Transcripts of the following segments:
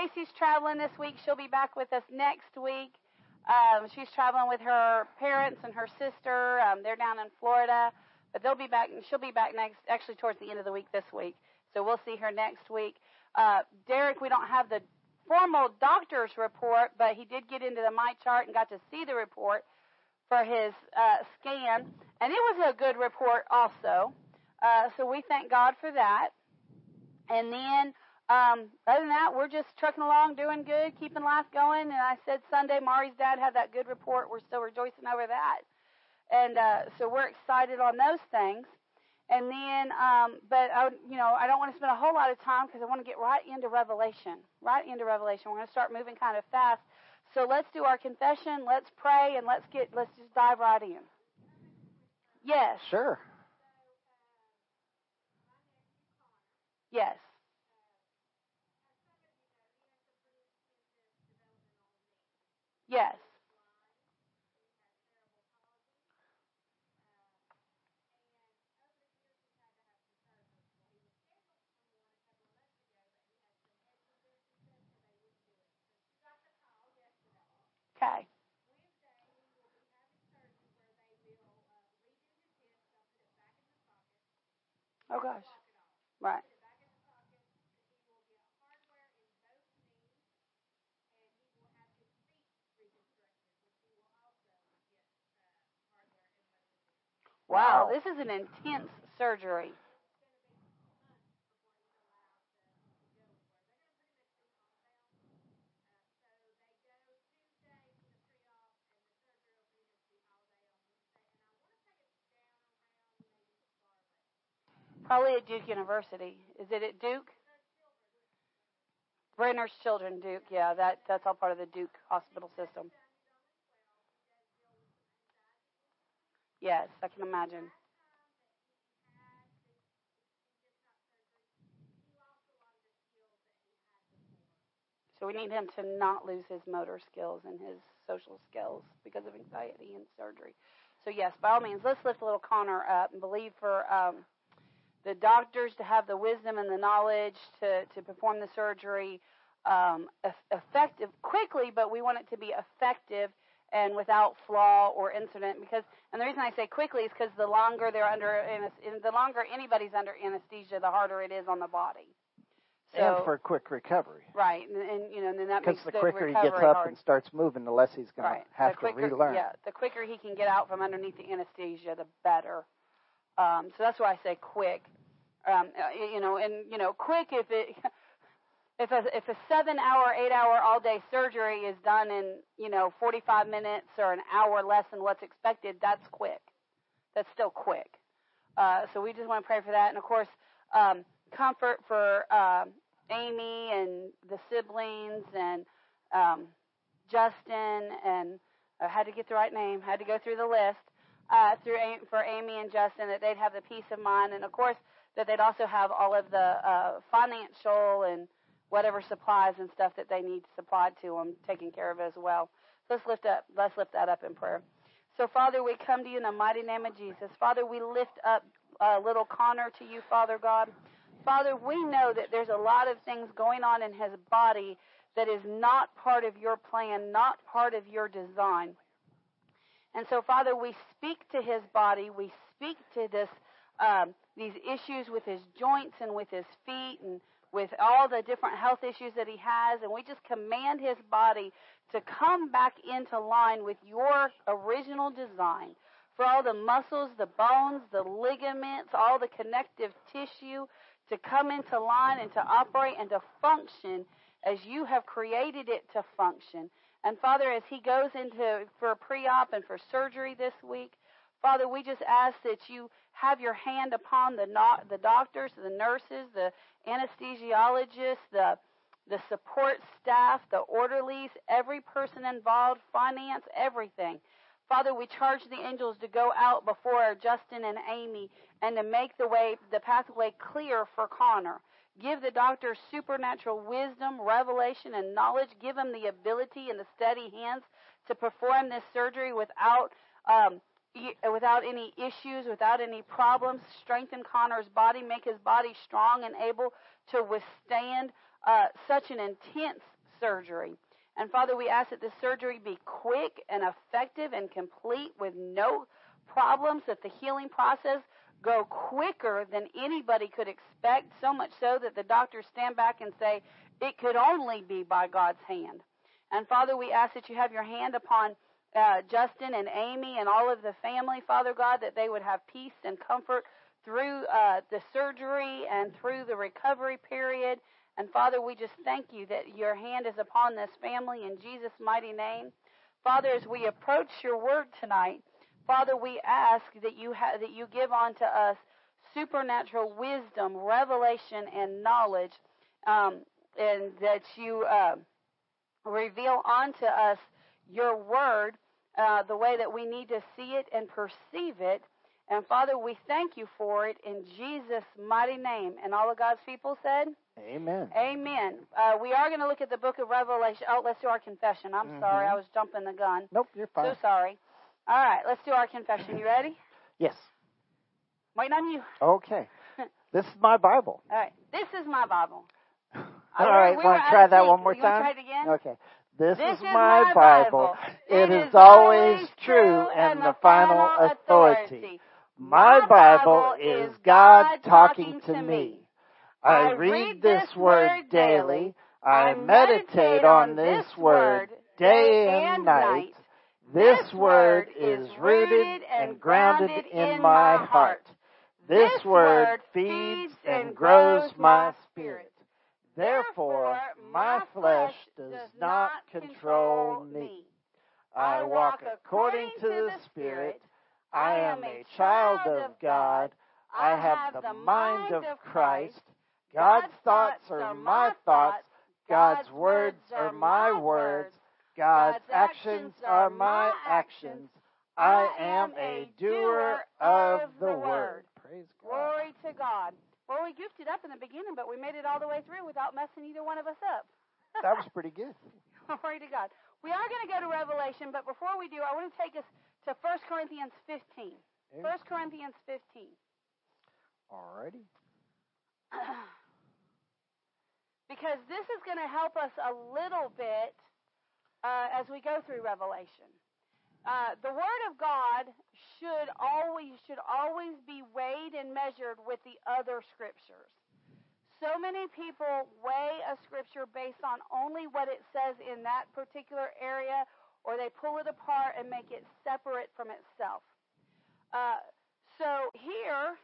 Stacy's traveling this week. She'll be back with us next week. Um, she's traveling with her parents and her sister. Um, they're down in Florida, but they'll be back. She'll be back next, actually towards the end of the week this week. So we'll see her next week. Uh, Derek, we don't have the formal doctor's report, but he did get into the my chart and got to see the report for his uh, scan, and it was a good report also. Uh, so we thank God for that. And then, um, other than that, we're just trucking along, doing good, keeping life going. And I said Sunday, Mari's dad had that good report. We're still rejoicing over that. And uh, so we're excited on those things. And then, um, but I, you know, I don't want to spend a whole lot of time because I want to get right into Revelation. Right into Revelation. We're going to start moving kind of fast. So let's do our confession. Let's pray, and let's get. Let's just dive right in. Yes. Sure. Yes. Yes. Okay. Oh gosh. Right. Wow, Wow. this is an intense surgery. Probably at Duke University. Is it at Duke? Brenner's Children, Duke. Yeah, that that's all part of the Duke hospital system. Yes, I can imagine. So we need him to not lose his motor skills and his social skills because of anxiety and surgery. So yes, by all means, let's lift a little Connor up and believe for um, the doctors to have the wisdom and the knowledge to, to perform the surgery um, effective quickly, but we want it to be effective and without flaw or incident. Because, and the reason I say quickly is because the longer they're under, the longer anybody's under anesthesia, the harder it is on the body. So, and for quick recovery. right, and, and you know, and then that Because makes the quicker he gets up hard. and starts moving, the less he's going right. to have quicker, to relearn. Yeah, the quicker he can get out from underneath the anesthesia, the better. Um, so that's why I say quick. Um, uh, you know, and you know, quick if it if a if a seven hour, eight hour all day surgery is done in you know 45 minutes or an hour less than what's expected, that's quick. That's still quick. Uh, so we just want to pray for that, and of course, um, comfort for um, Amy and the siblings and um, Justin and I had to get the right name, had to go through the list uh, through for Amy and Justin that they'd have the peace of mind, and of course that they'd also have all of the uh, financial and whatever supplies and stuff that they need supplied to them taken care of as well. Let's lift up, let's lift that up in prayer. So Father, we come to you in the mighty name of Jesus. Father, we lift up uh, little Connor to you, Father God. Father, we know that there's a lot of things going on in his body that is not part of your plan, not part of your design. And so, Father, we speak to his body. We speak to this um, these issues with his joints and with his feet and with all the different health issues that he has, and we just command his body to come back into line with your original design for all the muscles, the bones, the ligaments, all the connective tissue to come into line and to operate and to function as you have created it to function. And Father, as he goes into for pre-op and for surgery this week, Father, we just ask that you have your hand upon the no- the doctors, the nurses, the anesthesiologists, the the support staff, the orderlies, every person involved, finance, everything. Father, we charge the angels to go out before Justin and Amy and to make the way, the pathway clear for Connor. Give the doctors supernatural wisdom, revelation, and knowledge. Give them the ability and the steady hands to perform this surgery without um, without any issues, without any problems. Strengthen Connor's body, make his body strong and able to withstand uh, such an intense surgery. And Father, we ask that this surgery be quick and effective and complete with no problems, that the healing process go quicker than anybody could expect, so much so that the doctors stand back and say, it could only be by God's hand. And Father, we ask that you have your hand upon uh, Justin and Amy and all of the family, Father God, that they would have peace and comfort through uh, the surgery and through the recovery period. And Father, we just thank you that your hand is upon this family in Jesus' mighty name. Father, as we approach your word tonight, Father, we ask that you ha- that you give unto us supernatural wisdom, revelation, and knowledge, um, and that you uh, reveal unto us your word uh, the way that we need to see it and perceive it. And Father, we thank you for it in Jesus' mighty name. And all of God's people said, Amen. Amen. Uh, we are going to look at the book of Revelation. Oh, let's do our confession. I'm Mhm. sorry, I was jumping the gun. Nope, you're fine. So sorry. All right, let's do our confession. You ready? Yes. Waiting on you. Okay. This is my Bible. All right, this is my Bible. All I- we- right, we want to try that one more You time? try it again? Okay. This, This is my Bible. It is always true and the final authority. My Bible is God talking to me. I read this word daily. I meditate on this word day and night. This word is rooted and grounded in my heart. This word feeds and grows my spirit. Therefore, my flesh does not control me. I walk according to the Spirit. I am a child of God. I have the mind of Christ. God's thoughts are my thoughts. God's words are my words. God's actions are my actions. I am a doer of the word. Praise God. Glory to God. Well, we goofed it up in the beginning, but we made it all the way through without messing either one of us up. That was pretty good. Glory to God. We are going to go to Revelation, but before we do, I want to take us to 1 Corinthians 15. 1 Corinthians 15. All righty. because this is going to help us a little bit uh, as we go through Revelation. Uh, the Word of God should always should always be weighed and measured with the other scriptures. So many people weigh a scripture based on only what it says in that particular area, or they pull it apart and make it separate from itself. Uh, so here,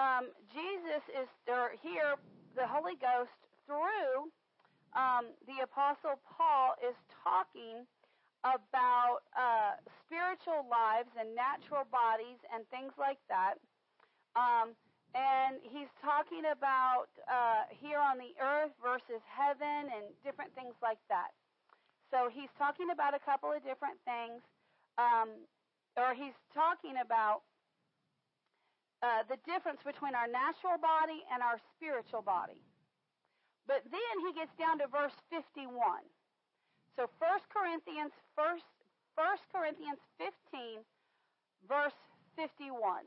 um, Jesus is, or here, the Holy Ghost through um, the Apostle Paul is talking about uh, spiritual lives and natural bodies and things like that. Um, and he's talking about uh, here on the earth versus heaven and different things like that. So he's talking about a couple of different things, um, or he's talking about uh, the difference between our natural body and our spiritual body. But then he gets down to verse 51. So 1 Corinthians, first, 1 Corinthians 15, verse 51.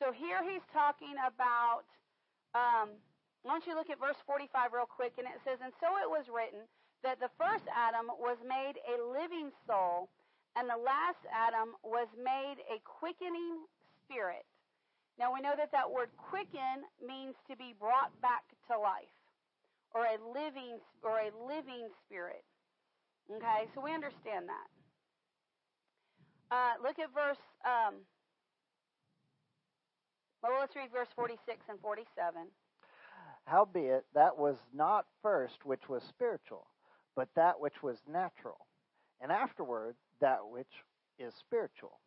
So here he's talking about, um, why don't you look at verse 45 real quick? And it says, And so it was written that the first Adam was made a living soul, and the last Adam was made a quickening spirit. Now we know that that word quicken means to be brought back to life or a living or a living spirit. Okay, so we understand that. Uh, look at verse. Um, well, let's read verse 46 and 47. Howbeit, that was not first which was spiritual, but that which was natural, and afterward that which is spiritual.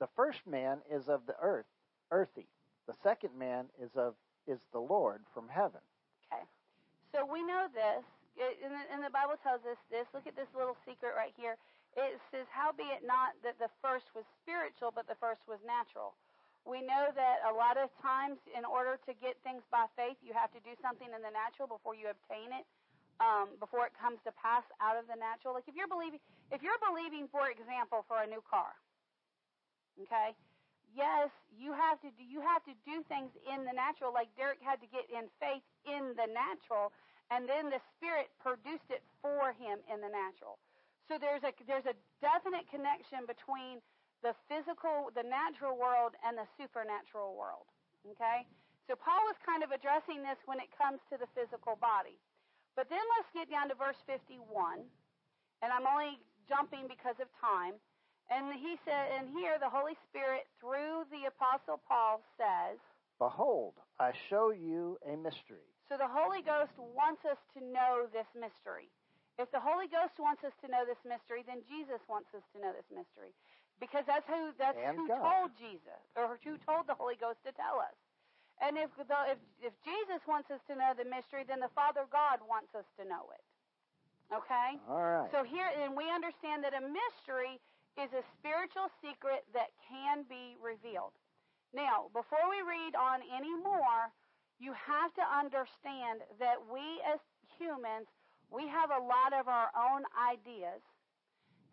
The first man is of the earth, earthy. The second man is of is the Lord from heaven. So we know this, it, and, the, and the Bible tells us this. Look at this little secret right here. It says, "Howbeit not that the first was spiritual, but the first was natural." We know that a lot of times, in order to get things by faith, you have to do something in the natural before you obtain it, um, before it comes to pass out of the natural. Like if you're believing, if you're believing, for example, for a new car, okay, yes, you have to do, you have to do things in the natural, like Derek had to get in faith in the natural, and then the Spirit produced it for him in the natural. So there's a there's a definite connection between the physical, the natural world, and the supernatural world. Okay, so Paul was kind of addressing this when it comes to the physical body. But then let's get down to verse 51, and I'm only jumping because of time. And he said, and here the Holy Spirit, through the Apostle Paul, says, Behold, I show you a mystery. So the Holy Ghost wants us to know this mystery. If the Holy Ghost wants us to know this mystery, then Jesus wants us to know this mystery. Because that's who that's and who God. told Jesus or who told the Holy Ghost to tell us. And if the, if if Jesus wants us to know the mystery, then the Father God wants us to know it. Okay? All right. So here and we understand that a mystery is a spiritual secret that can be revealed. Now, before we read on any more, you have to understand that we as humans, we have a lot of our own ideas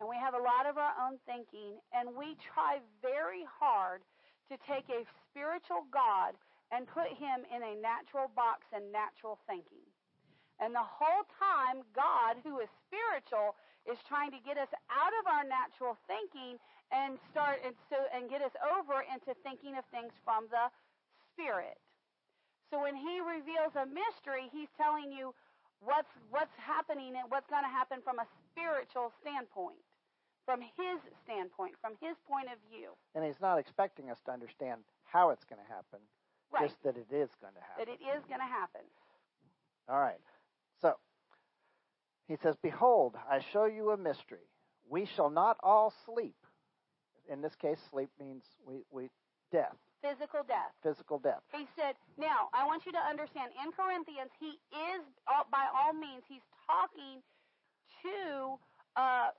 and we have a lot of our own thinking, and we try very hard to take a spiritual God and put him in a natural box and natural thinking. And the whole time, God, who is spiritual, is trying to get us out of our natural thinking and start and so and get us over into thinking of things from the spirit. So when he reveals a mystery, he's telling you what's what's happening and what's going to happen from a spiritual standpoint, from his standpoint, from his point of view. And he's not expecting us to understand how it's going to happen, right. just that it is going to happen. That it is going to happen. All right. So he says, Behold, I show you a mystery. We shall not all sleep. In this case, sleep means we, we death. Physical death. Physical death. He said, now, I want you to understand, in Corinthians, he is, by all means, he's talking to uh,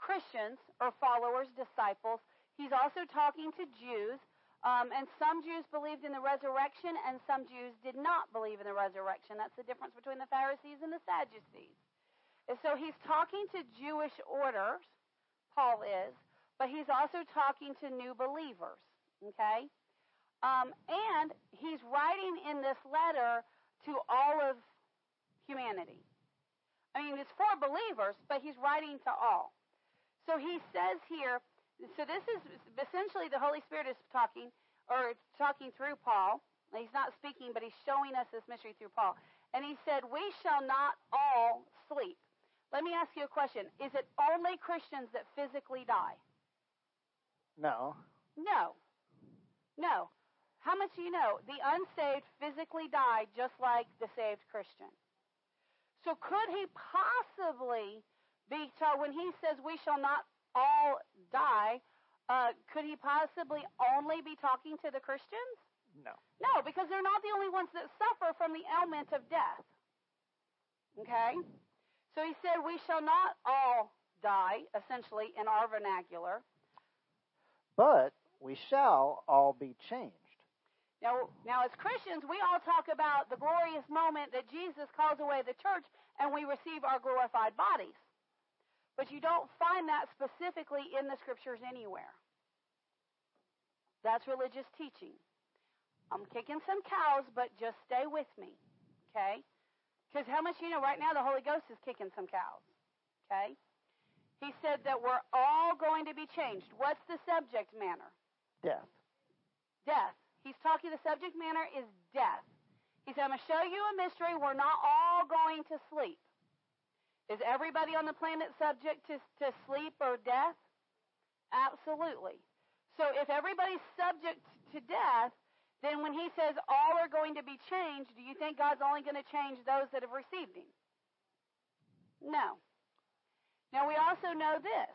Christians or followers, disciples. He's also talking to Jews. Um, and some Jews believed in the resurrection, and some Jews did not believe in the resurrection. That's the difference between the Pharisees and the Sadducees. And so he's talking to Jewish orders, Paul is, but he's also talking to new believers. Okay? Um, and he's writing in this letter to all of humanity. I mean, it's for believers, but he's writing to all. So he says here, so this is essentially the Holy Spirit is talking, or talking through Paul. He's not speaking, but he's showing us this mystery through Paul. And he said, We shall not all sleep. Let me ask you a question. Is it only Christians that physically die? No. No. No. How much do you know? The unsaved physically die just like the saved Christian. So could he possibly be told when he says we shall not all die, uh, could he possibly only be talking to the Christians? No. No, because they're not the only ones that suffer from the ailment of death. Okay? So he said, We shall not all die, essentially, in our vernacular. But we shall all be changed. Now, now, as Christians, we all talk about the glorious moment that Jesus calls away the church and we receive our glorified bodies. But you don't find that specifically in the scriptures anywhere. That's religious teaching. I'm kicking some cows, but just stay with me, okay? Because how much you know right now the Holy Ghost is kicking some cows, okay? He said that we're all going to be changed. What's the subject matter? Death. Death. He's talking, the subject matter is death. He said, I'm going to show you a mystery. We're not all going to sleep. Is everybody on the planet subject to, to sleep or death? Absolutely. So if everybody's subject to death, then when he says all are going to be changed, do you think God's only going to change those that have received him? No. Now we also know this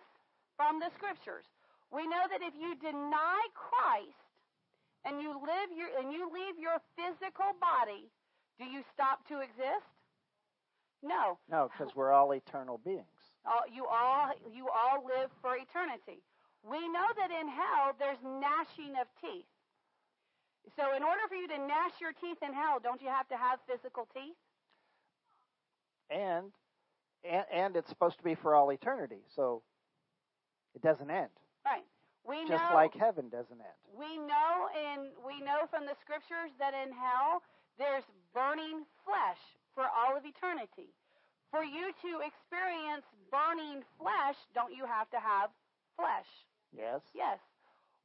from the scriptures. We know that if you deny Christ and you live your and you leave your physical body, do you stop to exist? No. No, because we're all eternal beings. All, you all you all live for eternity. We know that in hell there's gnashing of teeth. So in order for you to gnash your teeth in hell, don't you have to have physical teeth? And and, and it's supposed to be for all eternity, so it doesn't end. Right. We just know, like heaven doesn't end. We know and we know from the scriptures that in hell there's burning flesh for all of eternity. For you to experience burning flesh, don't you have to have flesh? Yes. Yes.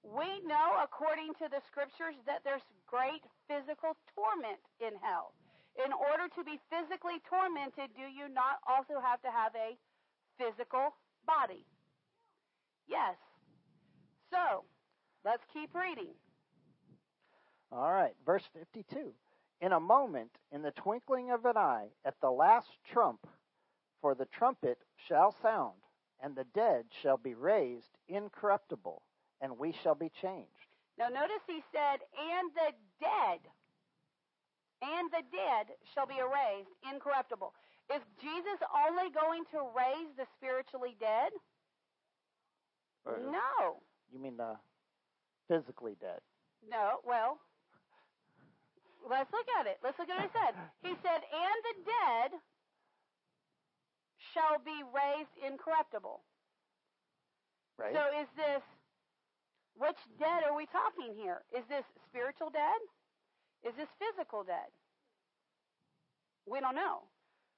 We know according to the scriptures that there's great physical torment in hell. In order to be physically tormented, do you not also have to have a physical body? Yes. So, let's keep reading. All right, verse 52. In a moment, in the twinkling of an eye, at the last trump, for the trumpet shall sound, and the dead shall be raised incorruptible, and we shall be changed. Now, notice he said, and the dead, and the dead shall be raised incorruptible. Is Jesus only going to raise the spiritually dead? No. You mean the physically dead? No, well, let's look at it. Let's look at what he said. He said, and the dead shall be raised incorruptible. Right. So is this, which dead are we talking here? Is this spiritual dead? Is this physical dead? We don't know.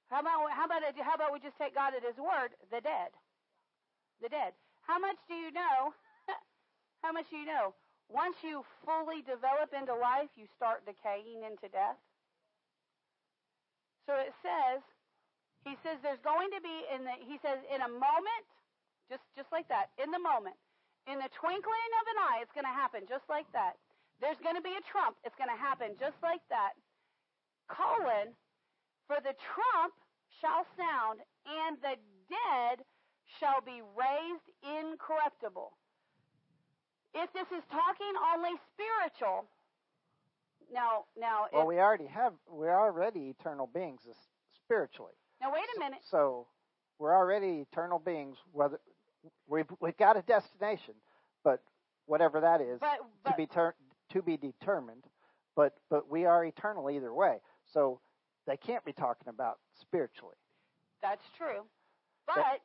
How about how about how about we just take God at His word? The dead, the dead. How much do you know? how much do you know? Once you fully develop into life, you start decaying into death. So it says, he says there's going to be in the he says in a moment, just just like that, in the moment, in the twinkling of an eye, it's going to happen just like that. There's going to be a trump. It's going to happen just like that. Colon, for the trump shall sound, and the dead shall be raised incorruptible. If this is talking only spiritual, now, now. Well, we already have, we're already eternal beings spiritually. Now, wait a minute. So, we're already eternal beings. Whether we've we've got a destination, but whatever that is, but, but, to be ter- to be determined. But but we are eternal either way. So they can't be talking about spiritually. That's true. But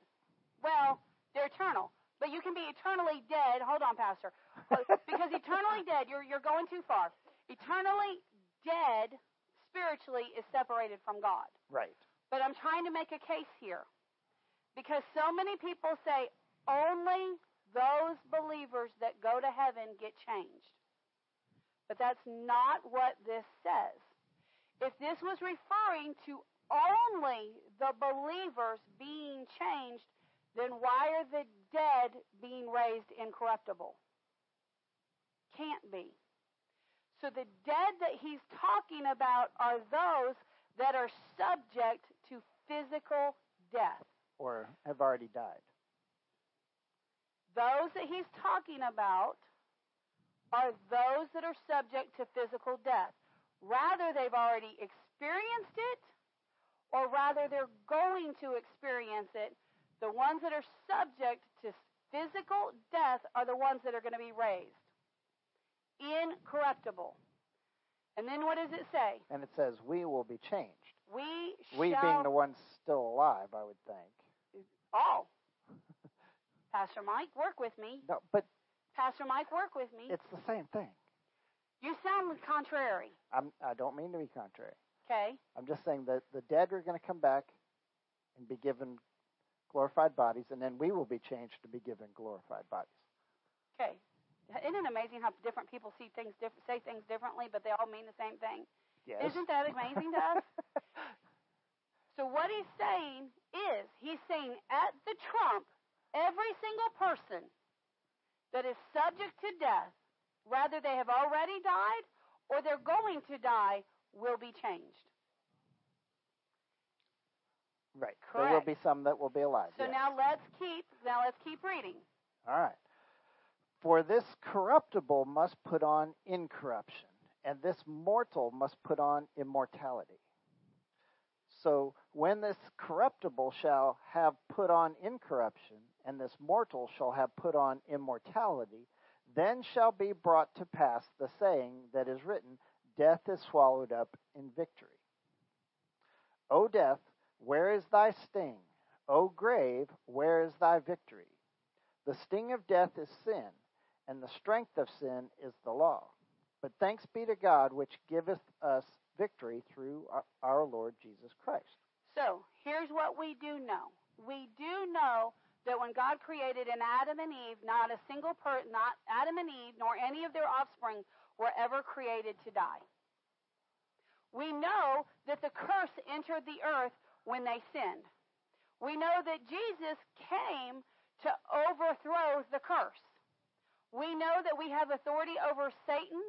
well, they're eternal. But you can be eternally dead. Hold on, Pastor. because eternally dead, you're, you're going too far. Eternally dead spiritually is separated from God. Right. But I'm trying to make a case here. Because so many people say only those believers that go to heaven get changed. But that's not what this says. If this was referring to only the believers being changed, then why are the dead being raised incorruptible? Can't be. So the dead that he's talking about are those that are subject to physical death. Or have already died. Those that he's talking about are those that are subject to physical death. Rather, they've already experienced it, or rather, they're going to experience it the ones that are subject to physical death are the ones that are going to be raised. Incorruptible. And then what does it say? And it says, We will be changed. We We shall... being the ones still alive, I would think. Oh. Pastor Mike, work with me. No, but. Pastor Mike, work with me. It's the same thing. You sound contrary. I'm, I don't mean to be contrary. Okay. I'm just saying that the dead are going to come back and be given glorified bodies, and then we will be changed to be given glorified bodies. Okay. Isn't it amazing how different people see things, diff- say things differently, but they all mean the same thing? Yes. Isn't that amazing to us? so what he's saying is, he's saying at the trump, every single person that is subject to death, whether they have already died or they're going to die, will be changed. Right. Correct. There will be some that will be alive. So yes. now let's keep now let's keep reading. All right. For this corruptible must put on incorruption, and this mortal must put on immortality. So when this corruptible shall have put on incorruption, and this mortal shall have put on immortality, then shall be brought to pass the saying that is written, Death is swallowed up in victory. O death, where is thy sting? O grave, where is thy victory? The sting of death is sin, and the strength of sin is the law. But thanks be to God, which giveth us victory through our Lord Jesus Christ. So, here's what we do know. We do know that when God created an Adam and Eve, not a single person, not Adam and Eve, nor any of their offspring were ever created to die. We know that the curse entered the earth when they sinned. We know that Jesus came to overthrow the curse. We know that we have authority over Satan,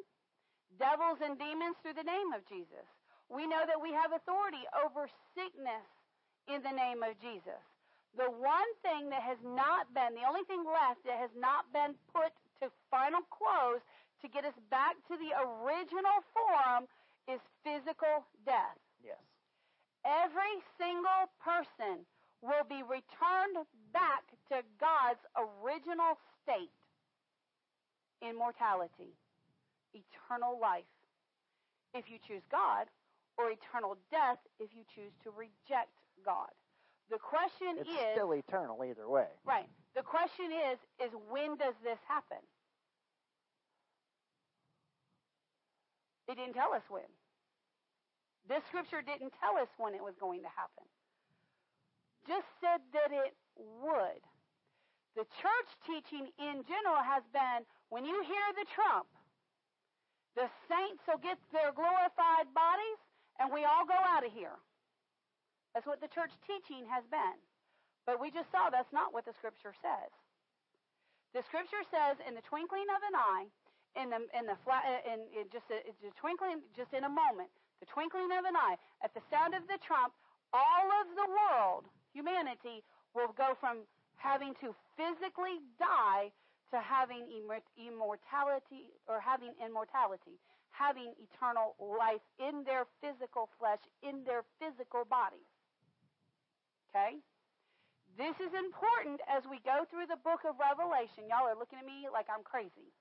devils, and demons through the name of Jesus. We know that we have authority over sickness in the name of Jesus. The one thing that has not been, the only thing left that has not been put to final close to get us back to the original form is physical death. Yes. Every single person will be returned back to God's original state immortality, eternal life, if you choose God, or eternal death if you choose to reject God. The question it's is still eternal either way. Right. The question is is when does this happen? It didn't tell us when. This scripture didn't tell us when it was going to happen. Just said that it would. The church teaching in general has been when you hear the trump, the saints will get their glorified bodies and we all go out of here. That's what the church teaching has been. But we just saw that's not what the scripture says. The scripture says, in the twinkling of an eye, in the in the flat, uh, in, in just a twinkling, just in a moment, the twinkling of an eye, at the sound of the trump, all of the world, humanity, will go from having to physically die to having immortality or having immortality, having eternal life in their physical flesh, in their physical bodies. Okay? This is important as we go through the book of Revelation. Y'all are looking at me like I'm crazy.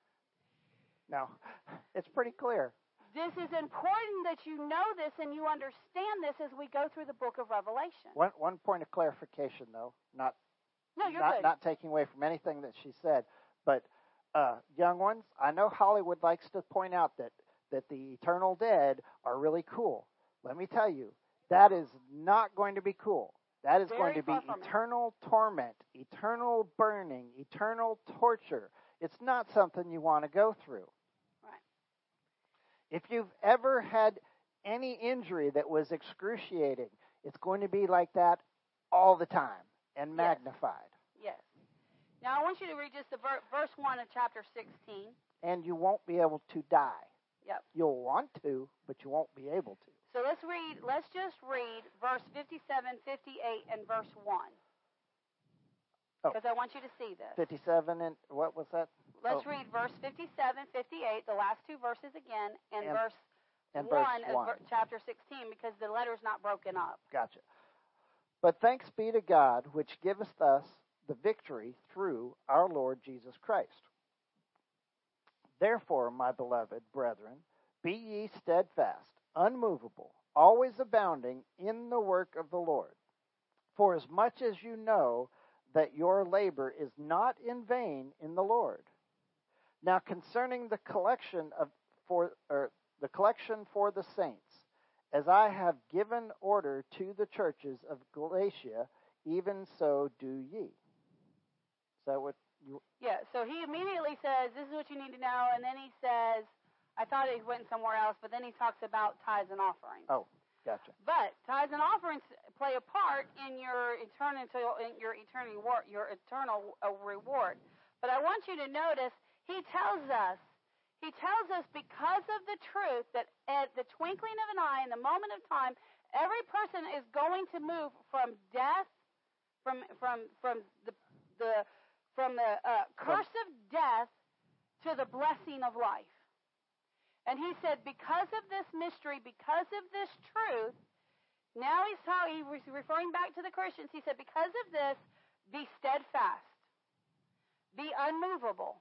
No, it's pretty clear. This is important that you know this and you understand this as we go through the book of Revelation. One one point of clarification, though, not no, you're not good. not taking away from anything that she said, but uh, young ones, I know Hollywood likes to point out that that the eternal dead are really cool. Let me tell you, that is not going to be cool. That is Very going to be eternal it. torment, eternal burning, eternal torture. It's not something you want to go through. If you've ever had any injury that was excruciating, it's going to be like that all the time and magnified. Yes. yes. Now I want you to read just the ver- verse 1 of chapter 16. And you won't be able to die. Yep. You'll want to, but you won't be able to. So let's read, let's just read verse 57, 58, and verse 1. Because oh. I want you to see this. 57 and what was that? Let's oh. read verse 57, 58, the last two verses again, and, and verse and 1 verse of chapter 16, because the letter's not broken up. Gotcha. But thanks be to God, which giveth us the victory through our Lord Jesus Christ. Therefore, my beloved brethren, be ye steadfast, unmovable, always abounding in the work of the Lord. For as much as you know that your labor is not in vain in the Lord. Now concerning the collection of for or the collection for the saints, as I have given order to the churches of Galatia, even so do ye. Is that what you? Yeah. So he immediately says, "This is what you need to know," and then he says, "I thought he went somewhere else," but then he talks about tithes and offerings. Oh, gotcha. But tithes and offerings play a part in your eternal, in your eternal, your eternal reward. But I want you to notice he tells us, he tells us because of the truth that at the twinkling of an eye, in the moment of time, every person is going to move from death, from from from the the from the uh, curse of death to the blessing of life. And he said, because of this mystery, because of this truth, now he's talking, he's referring back to the Christians. He said, because of this, be steadfast, be unmovable,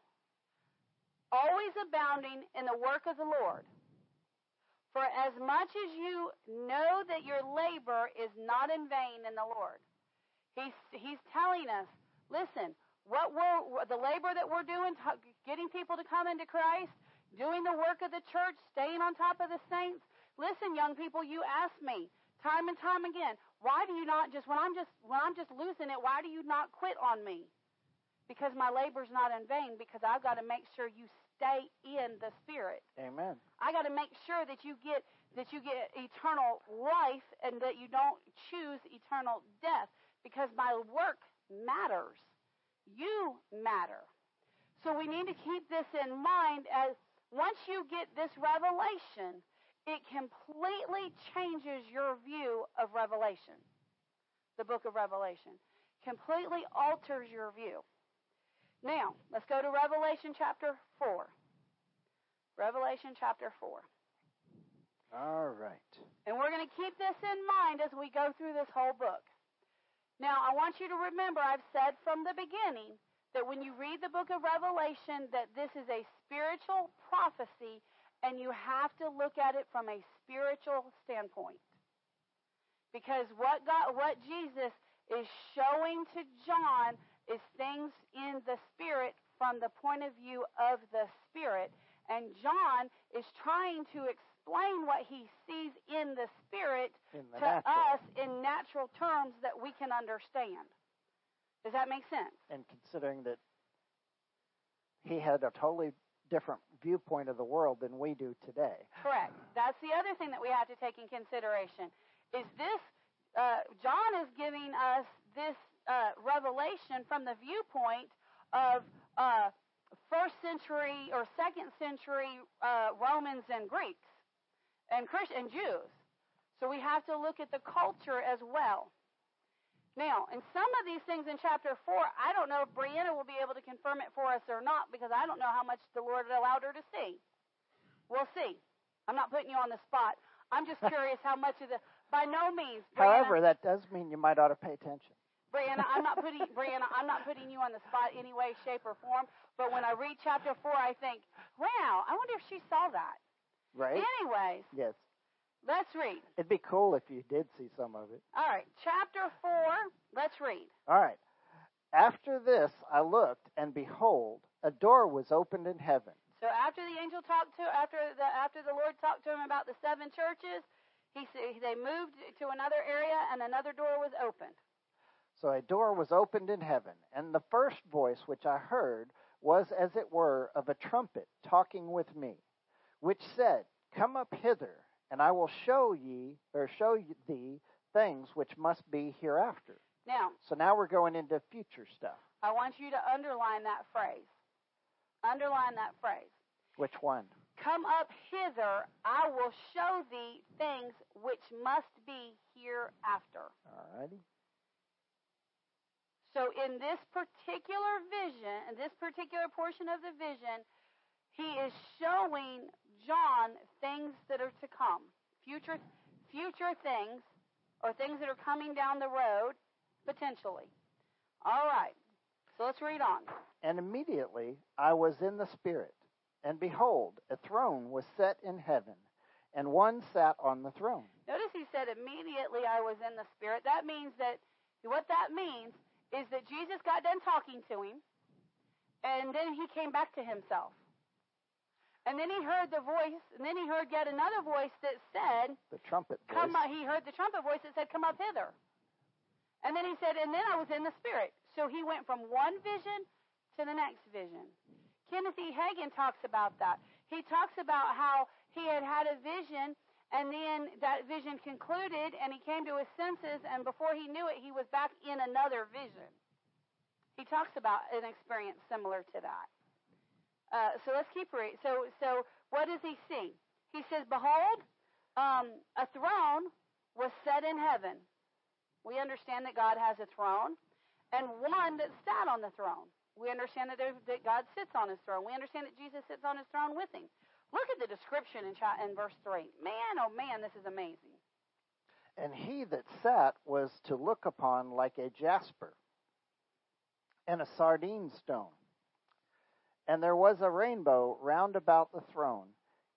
always abounding in the work of the Lord. For as much as you know that your labor is not in vain in the Lord, he's, he's telling us, listen, what we're, the labor that we're doing, getting people to come into Christ, doing the work of the church, staying on top of the saints. Listen, young people, you ask me time and time again, why do you not just when I'm just when I'm just losing it, why do you not quit on me? Because my labor's not in vain, because I've got to make sure you stay in the spirit. Amen. I got to make sure that you get that you get eternal life and that you don't choose eternal death because my work matters. You matter. So we need to keep this in mind as once you get this revelation, it completely changes your view of Revelation. The book of Revelation completely alters your view. Now, let's go to Revelation chapter 4. Revelation chapter 4. All right. And we're going to keep this in mind as we go through this whole book. Now, I want you to remember I've said from the beginning that when you read the book of Revelation that this is a spiritual prophecy and you have to look at it from a spiritual standpoint. Because what God what Jesus is showing to John is things in the spirit from the point of view of the spirit and John is trying to explain what he sees in the spirit in the to natural. us in natural terms that we can understand. Does that make sense? And considering that he had a totally different viewpoint of the world than we do today. Correct. That's the other thing that we have to take in consideration. Is this uh, John is giving us this uh, revelation from the viewpoint of uh, first century or second century uh, Romans and Greeks and Christian and Jews. So we have to look at the culture as well. Now, in some of these things in chapter 4, I don't know if Brianna will be able to confirm it for us or not because I don't know how much the Lord allowed her to see. We'll see. I'm not putting you on the spot. I'm just curious how much of the. By no means. Brianna, However, that does mean you might ought to pay attention. Brianna, I'm not putting Brianna, I'm not putting you on the spot any way, shape, or form. But when I read chapter four, I think, wow, I wonder if she saw that. Right. Anyways. Yes. Let's read. It'd be cool if you did see some of it. All right, chapter 4. Let's read. All right. After this, I looked, and behold, a door was opened in heaven. So after the angel talked to, after the after the Lord talked to him about the seven churches, he they moved to another area, and another door was opened. So a door was opened in heaven, and the first voice which I heard was as it were of a trumpet talking with me, which said, Come up hither and I will show ye or show thee things which must be hereafter. Now, so now we're going into future stuff. I want you to underline that phrase. Underline that phrase. Which one? Come up hither, I will show thee things which must be hereafter. All righty. So in this particular vision, in this particular portion of the vision, he is showing John things that are to come, future, future things, or things that are coming down the road, potentially. All right. So let's read on. And immediately I was in the Spirit, and behold, a throne was set in heaven, and one sat on the throne. Notice he said, immediately I was in the Spirit. That means that, what that means is that Jesus got done talking to him, and then he came back to himself. And then he heard the voice, and then he heard yet another voice that said, The trumpet voice. Come, he heard the trumpet voice that said, Come up hither. And then he said, And then I was in the Spirit. So he went from one vision to the next vision. Kenneth E. Hagin talks about that. He talks about how he had had a vision, and then that vision concluded, and he came to his senses, and before he knew it, he was back in another vision. He talks about an experience similar to that. Uh, so let's keep reading. So, so what does he see? He says, Behold, um, a throne was set in heaven. We understand that God has a throne, and one that sat on the throne. We understand that, that God sits on his throne. We understand that Jesus sits on his throne with him. Look at the description in, in verse 3. Man, oh man, this is amazing. And he that sat was to look upon like a jasper and a sardine stone and there was a rainbow round about the throne,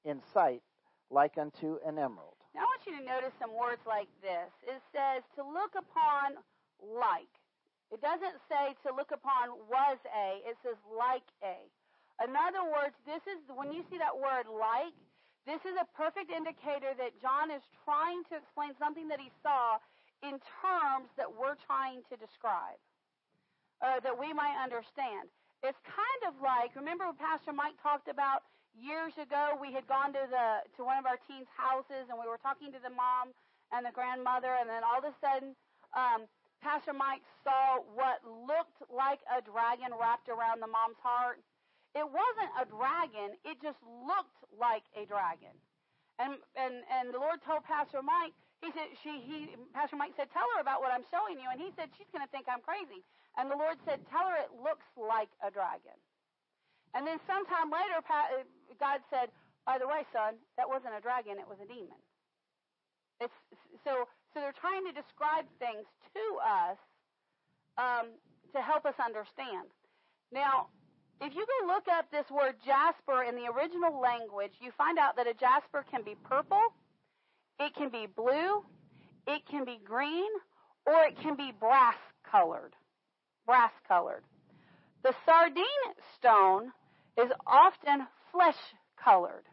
in sight like unto an emerald. Now I want you to notice some words like this. It says to look upon like. It doesn't say to look upon was a, it says like a. In other words, this is when you see that word like, this is a perfect indicator that John is trying to explain something that he saw in terms that we're trying to describe, uh, that we might understand. It's kind of like remember when Pastor Mike talked about years ago. We had gone to the to one of our teens' houses and we were talking to the mom and the grandmother, and then all of a sudden, um, Pastor Mike saw what looked like a dragon wrapped around the mom's heart. It wasn't a dragon; it just looked like a dragon. And and and the Lord told Pastor Mike, he said she he Pastor Mike said, tell her about what I'm showing you, and he said she's going to think I'm crazy. And the Lord said, Tell her it looks like a dragon. And then sometime later, God said, By the way, son, that wasn't a dragon, it was a demon. It's, so, so they're trying to describe things to us um, to help us understand. Now, if you go look up this word jasper in the original language, you find out that a jasper can be purple, it can be blue, it can be green, or it can be brass colored brass colored. The sardine stone is often flesh colored,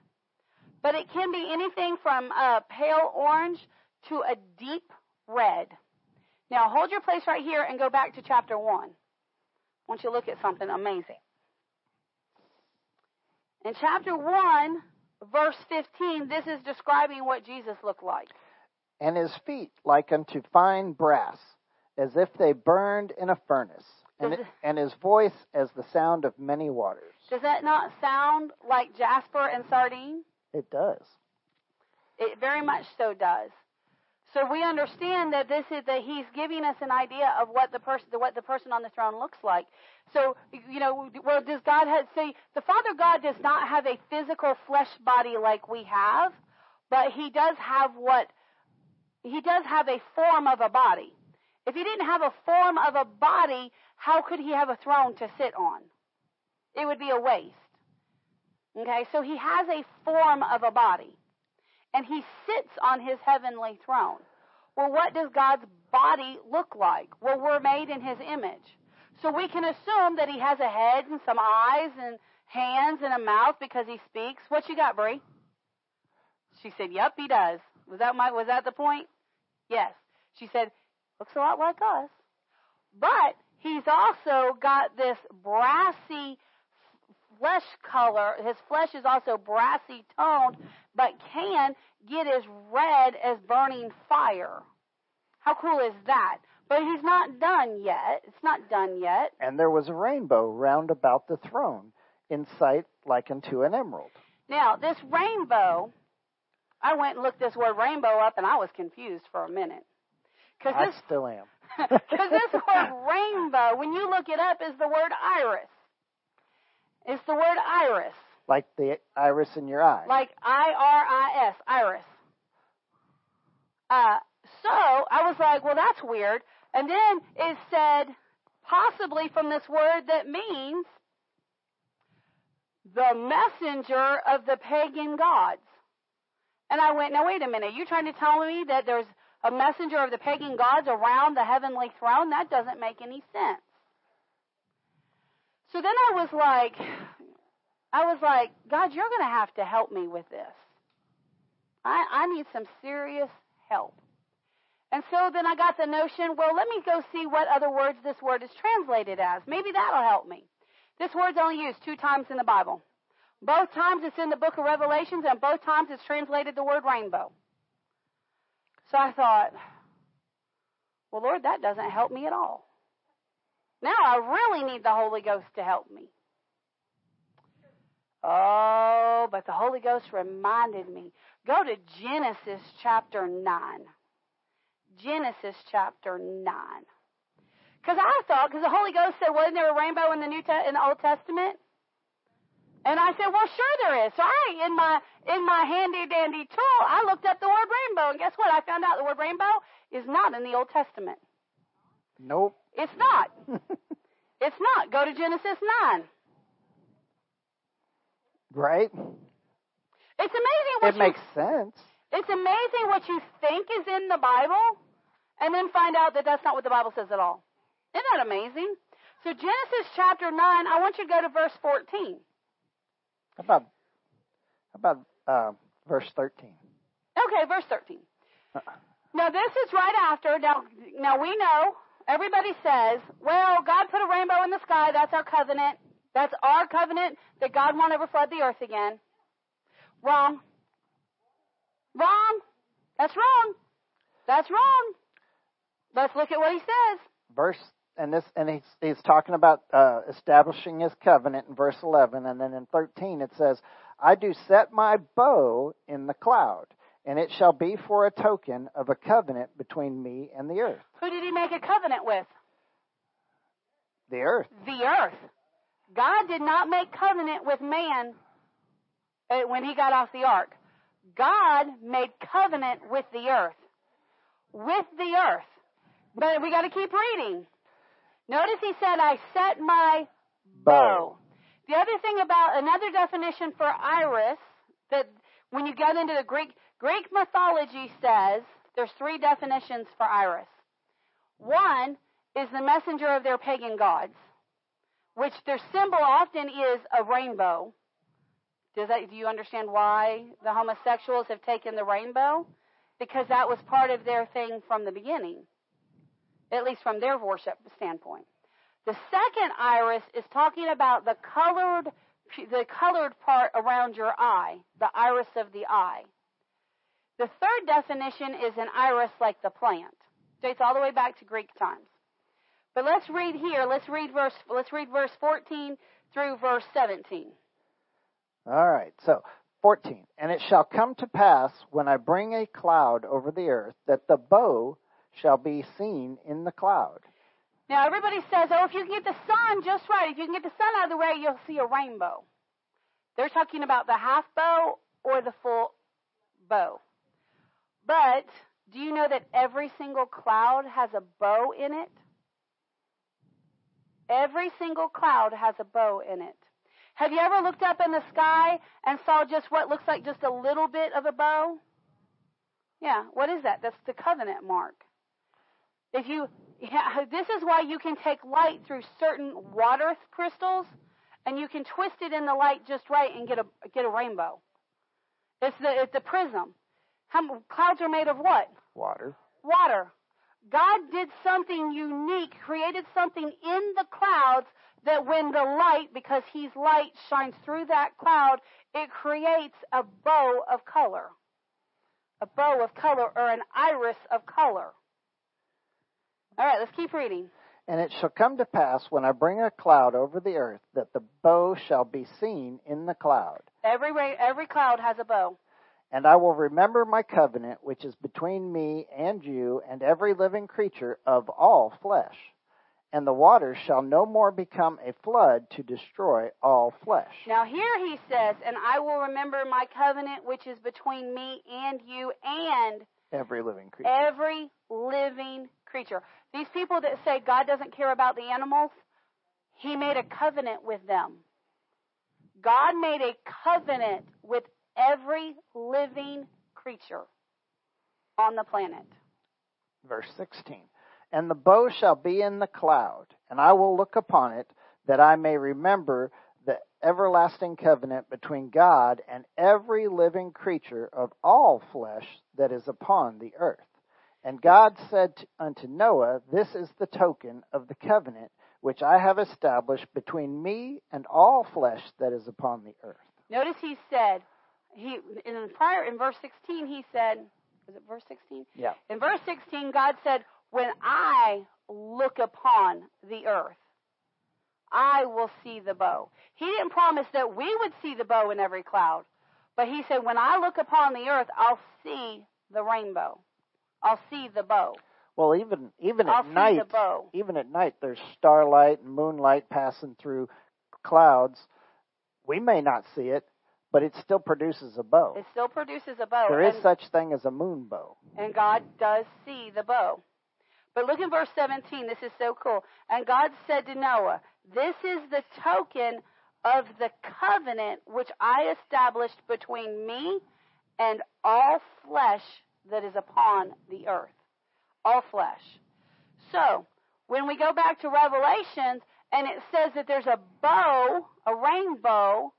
but it can be anything from a pale orange to a deep red. Now hold your place right here and go back to chapter 1. I want you to look at something amazing. In chapter 1, verse 15, this is describing what Jesus looked like. And his feet like unto fine brass, as if they burned in a furnace, and, it, and his voice as the sound of many waters. Does that not sound like jasper and sardine? It does. It very much so does. So we understand that this is that he's giving us an idea of what the person what the person on the throne looks like. So you know, well, does God have say the Father God does not have a physical flesh body like we have, but he does have what he does have a form of a body. If he didn't have a form of a body, how could he have a throne to sit on? It would be a waste. Okay, so he has a form of a body. And he sits on his heavenly throne. Well, what does God's body look like? Well, we're made in his image. So we can assume that he has a head and some eyes and hands and a mouth because he speaks. What you got, Brie? She said, Yep, he does. Was that my was that the point? Yes. She said, Looks a lot like us. But he's also got this brassy flesh color. His flesh is also brassy toned, but can get as red as burning fire. How cool is that? But he's not done yet. It's not done yet. And there was a rainbow round about the throne, in sight like unto an emerald. Now, this rainbow, I went and looked this word rainbow up and I was confused for a minute. Cause I this, still am. Because this word rainbow, when you look it up, is the word iris. It's the word iris. Like the iris in your eye. Like I R I S, iris. Uh, so I was like, well, that's weird. And then it said, possibly from this word that means the messenger of the pagan gods. And I went, now wait a minute, You're trying to tell me that there's a messenger of the pagan gods around the heavenly throne? That doesn't make any sense. So then I was like, I was like, God, you're going to have to help me with this. I, I need some serious help. And so then I got the notion, well, let me go see what other words this word is translated as. Maybe that'll help me. This word's only used two times in the Bible. Both times it's in the book of Revelations, and both times it's translated the word rainbow. So I thought, well, Lord, that doesn't help me at all. Now I really need the Holy Ghost to help me. Oh, but the Holy Ghost reminded me. Go to Genesis chapter 9. Genesis chapter 9. Because I thought, because the Holy Ghost said, wasn't there a rainbow in the New Te- in the Old Testament? And I said, well, sure there is. So I, in my, in my handy dandy tool, I looked up the word rainbow. And guess what? I found out the word rainbow is not in the Old Testament. Nope. It's not. it's not. Go to Genesis 9. Right. It's amazing what It you, makes sense. It's amazing what you think is in the Bible and then find out that that's not what the Bible says at all. Isn't that amazing? So Genesis chapter 9, I want you to go to verse 14. How about, how about uh, verse 13? Okay, verse 13. Uh-uh. Now this is right after. Now, now we know. Everybody says, "Well, God put a rainbow in the sky. That's our covenant. That's our covenant that God won't ever flood the earth again." Wrong. Wrong. That's wrong. That's wrong. Let's look at what he says. Verse and this and he's he's talking about uh, establishing his covenant in verse 11 and then in 13 it says i do set my bow in the cloud and it shall be for a token of a covenant between me and the earth who did he make a covenant with the earth the earth god did not make covenant with man uh, when he got off the ark. God made covenant with the earth. With the earth. But we got to keep reading. Notice he said, I set my bow. The other thing about another definition for iris that when you get into the Greek, Greek mythology says there's three definitions for iris. One is the messenger of their pagan gods, which their symbol often is a rainbow. That, do you understand why the homosexuals have taken the rainbow? Because that was part of their thing from the beginning at least from their worship standpoint. The second iris is talking about the colored, the colored part around your eye, the iris of the eye. The third definition is an iris like the plant. Dates all the way back to Greek times. But let's read here. Let's read verse. Let's read verse 14 through verse 17. All right. So 14. And it shall come to pass when I bring a cloud over the earth that the bow shall be seen in the cloud. Now, everybody says, oh, if you can get the sun just right, if you can get the sun out of the way, you'll see a rainbow. They're talking about the half bow or the full bow. But do you know that every single cloud has a bow in it? Every single cloud has a bow in it. Have you ever looked up in the sky and saw just what looks like just a little bit of a bow? Yeah, what is that? That's the covenant mark. If you, yeah, this is why you can take light through certain water crystals, and you can twist it in the light just right and get a get a rainbow. It's the it's the prism. How, clouds are made of what? Water. Water. God did something unique, created something in the clouds that when the light, because He's light, shines through that cloud, it creates a bow of color. A bow of color or an iris of color. All right, let's keep reading. And it shall come to pass when I bring a cloud over the earth that the bow shall be seen in the cloud. Every every cloud has a bow. And I will remember my covenant which is between me and you and every living creature of all flesh. And the waters shall no more become a flood to destroy all flesh. Now here he says, and I will remember my covenant which is between me and you and every living creature. Every living creature. These people that say God doesn't care about the animals, He made a covenant with them. God made a covenant with every living creature on the planet. Verse 16 And the bow shall be in the cloud, and I will look upon it, that I may remember the everlasting covenant between God and every living creature of all flesh that is upon the earth. And God said unto Noah, This is the token of the covenant which I have established between me and all flesh that is upon the earth. Notice he said, he in the prior in verse 16 he said, was it verse 16? Yeah. In verse 16 God said, "When I look upon the earth, I will see the bow." He didn't promise that we would see the bow in every cloud, but he said, "When I look upon the earth, I'll see the rainbow." I'll see the bow. Well, even even I'll at night, even at night, there's starlight and moonlight passing through clouds. We may not see it, but it still produces a bow. It still produces a bow. There is such thing as a moon bow. And God does see the bow. But look in verse 17. This is so cool. And God said to Noah, This is the token of the covenant which I established between me and all flesh that is upon the earth. All flesh. So, when we go back to Revelations and it says that there's a bow, a rainbow,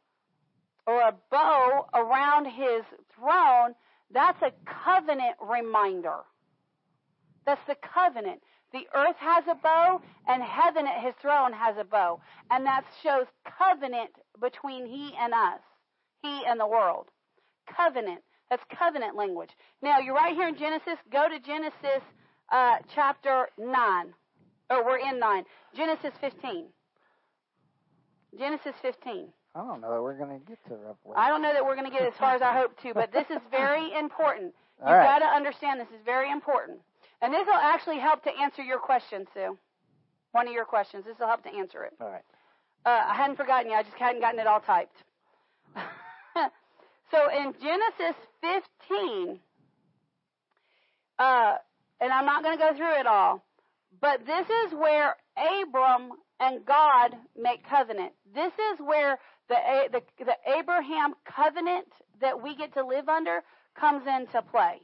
or a bow around his throne, that's a covenant reminder. That's the covenant. The earth has a bow, and heaven at his throne has a bow. And that shows covenant between he and us, he and the world. Covenant. That's covenant language. Now, you're right here in Genesis. Go to Genesis uh, chapter 9. Or we're in 9. Genesis 15. Genesis 15. I don't know that we're going to get to Revelation. I don't know that we're going to get as far as I hope to, but this is very important. You've right. got to understand this is very important. And this will actually help to answer your question, Sue. One of your questions. This will help to answer it. All right. Uh, I hadn't forgotten you. I just hadn't gotten it all typed. so in Genesis 15, uh, and I'm not going to go through it all, but this is where Abram and God make covenant. This is where the, the, the Abraham covenant that we get to live under comes into play.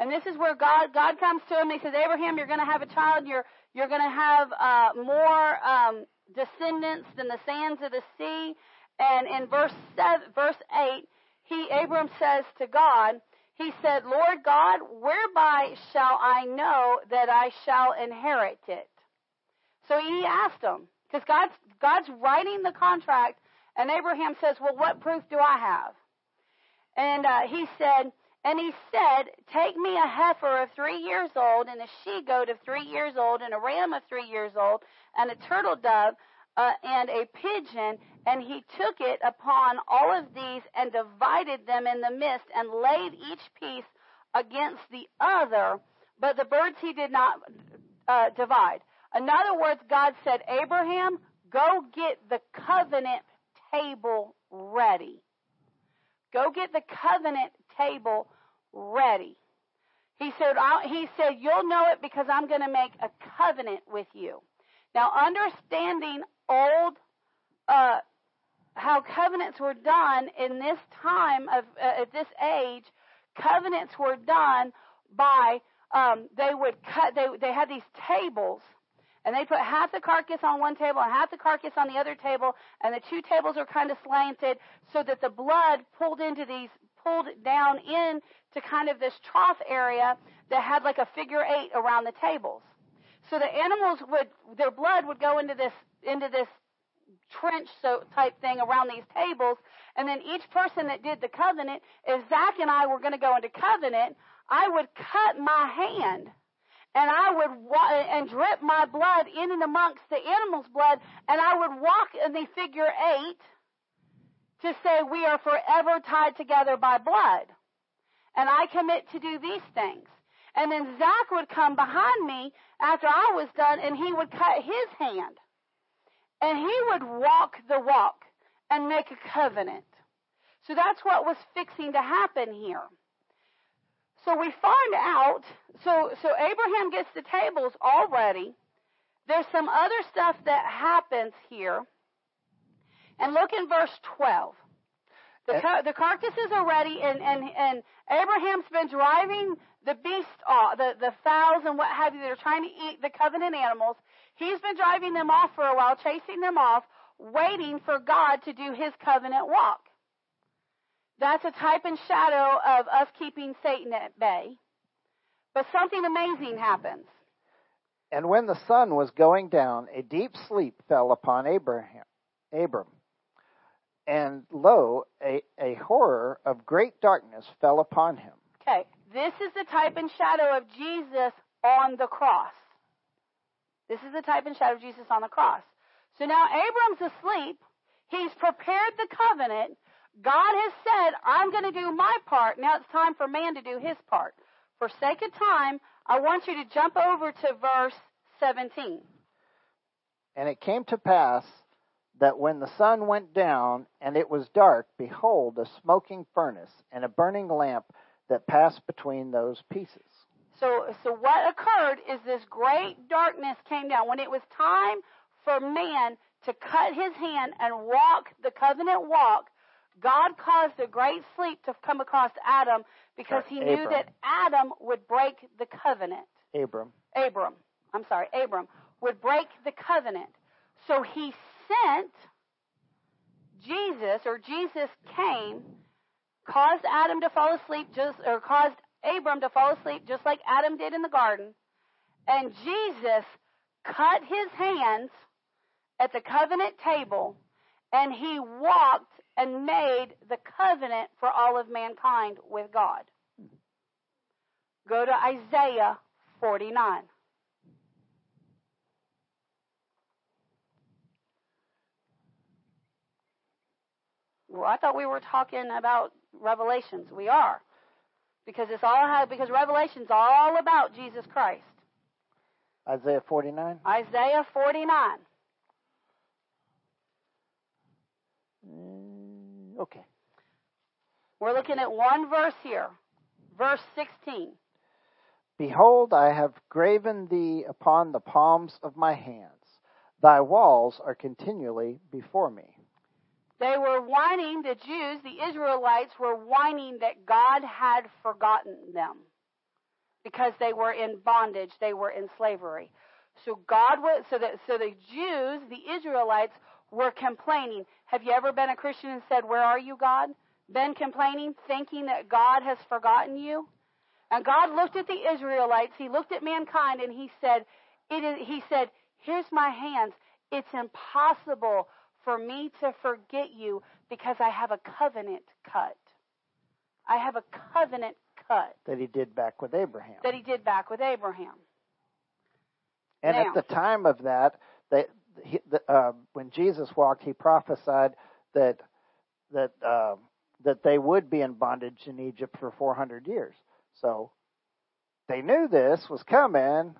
And this is where God God comes to him. He says, Abraham, you're going to have a child. You're you're going to have uh, more um, descendants than the sands of the sea. And in verse seven, verse eight, he Abram says to God, he said, Lord God, whereby shall I know that I shall inherit it? So he asked him, because God's, God's writing the contract, and Abraham says, Well, what proof do I have? And uh, he said, and he said, Take me a heifer of three years old, and a she goat of three years old, and a ram of three years old, and a turtle dove, uh, and a pigeon. And he took it upon all of these and divided them in the midst, and laid each piece against the other. But the birds he did not uh, divide. In other words, God said, Abraham, go get the covenant table ready. Go get the covenant table ready. He said, he said, you'll know it because I'm going to make a covenant with you. Now, understanding old, uh, how covenants were done in this time of, uh, at this age, covenants were done by, um, they would cut, they, they had these tables and they put half the carcass on one table and half the carcass on the other table, and the two tables are kind of slanted so that the blood pulled into these, pulled down in to kind of this trough area that had like a figure eight around the tables. So the animals would, their blood would go into this, into this trench so type thing around these tables, and then each person that did the covenant, if Zach and I were going to go into covenant, I would cut my hand and I would wa- and drip my blood in and amongst the animal's blood, and I would walk in the figure eight to say we are forever tied together by blood. And I commit to do these things. And then Zach would come behind me after I was done, and he would cut his hand. And he would walk the walk and make a covenant. So that's what was fixing to happen here. So we find out, so, so Abraham gets the tables all ready. There's some other stuff that happens here. And look in verse 12. The, eh. car- the carcasses are ready, and, and, and Abraham's been driving the beast off, the, the fowls and what have you that are trying to eat the covenant animals. He's been driving them off for a while, chasing them off, waiting for God to do his covenant walk. That's a type and shadow of us keeping Satan at bay. But something amazing happens. And when the sun was going down, a deep sleep fell upon Abraham, Abram. And lo, a, a horror of great darkness fell upon him. Okay, this is the type and shadow of Jesus on the cross. This is the type and shadow of Jesus on the cross. So now Abram's asleep. He's prepared the covenant. God has said, I'm going to do my part. Now it's time for man to do his part. For sake of time, I want you to jump over to verse 17. And it came to pass that when the sun went down and it was dark, behold, a smoking furnace and a burning lamp that passed between those pieces. So, so what occurred is this great darkness came down. When it was time for man to cut his hand and walk the covenant walk, God caused a great sleep to come across Adam because he knew that Adam would break the covenant. Abram. Abram. I'm sorry, Abram, would break the covenant. So he sent Jesus, or Jesus came, caused Adam to fall asleep, just or caused Abram to fall asleep, just like Adam did in the garden. And Jesus cut his hands at the covenant table, and he walked and made the covenant for all of mankind with God. Go to Isaiah 49. Well, I thought we were talking about Revelations. We are. Because it's all because Revelation's all about Jesus Christ. Isaiah 49? Isaiah 49. Okay. We're looking at one verse here. Verse 16. Behold, I have graven thee upon the palms of my hands. Thy walls are continually before me. They were whining, the Jews, the Israelites were whining that God had forgotten them because they were in bondage, they were in slavery. So God was so that so the Jews, the Israelites were complaining. Have you ever been a Christian and said, "Where are you, God?" Been complaining, thinking that God has forgotten you? And God looked at the Israelites, he looked at mankind and he said, it is, he said, "Here's my hands. It's impossible for me to forget you because I have a covenant cut. I have a covenant cut. That he did back with Abraham. That he did back with Abraham. And now, at the time of that, they, he, the, uh, when Jesus walked, he prophesied that that uh, that they would be in bondage in Egypt for 400 years. So they knew this was coming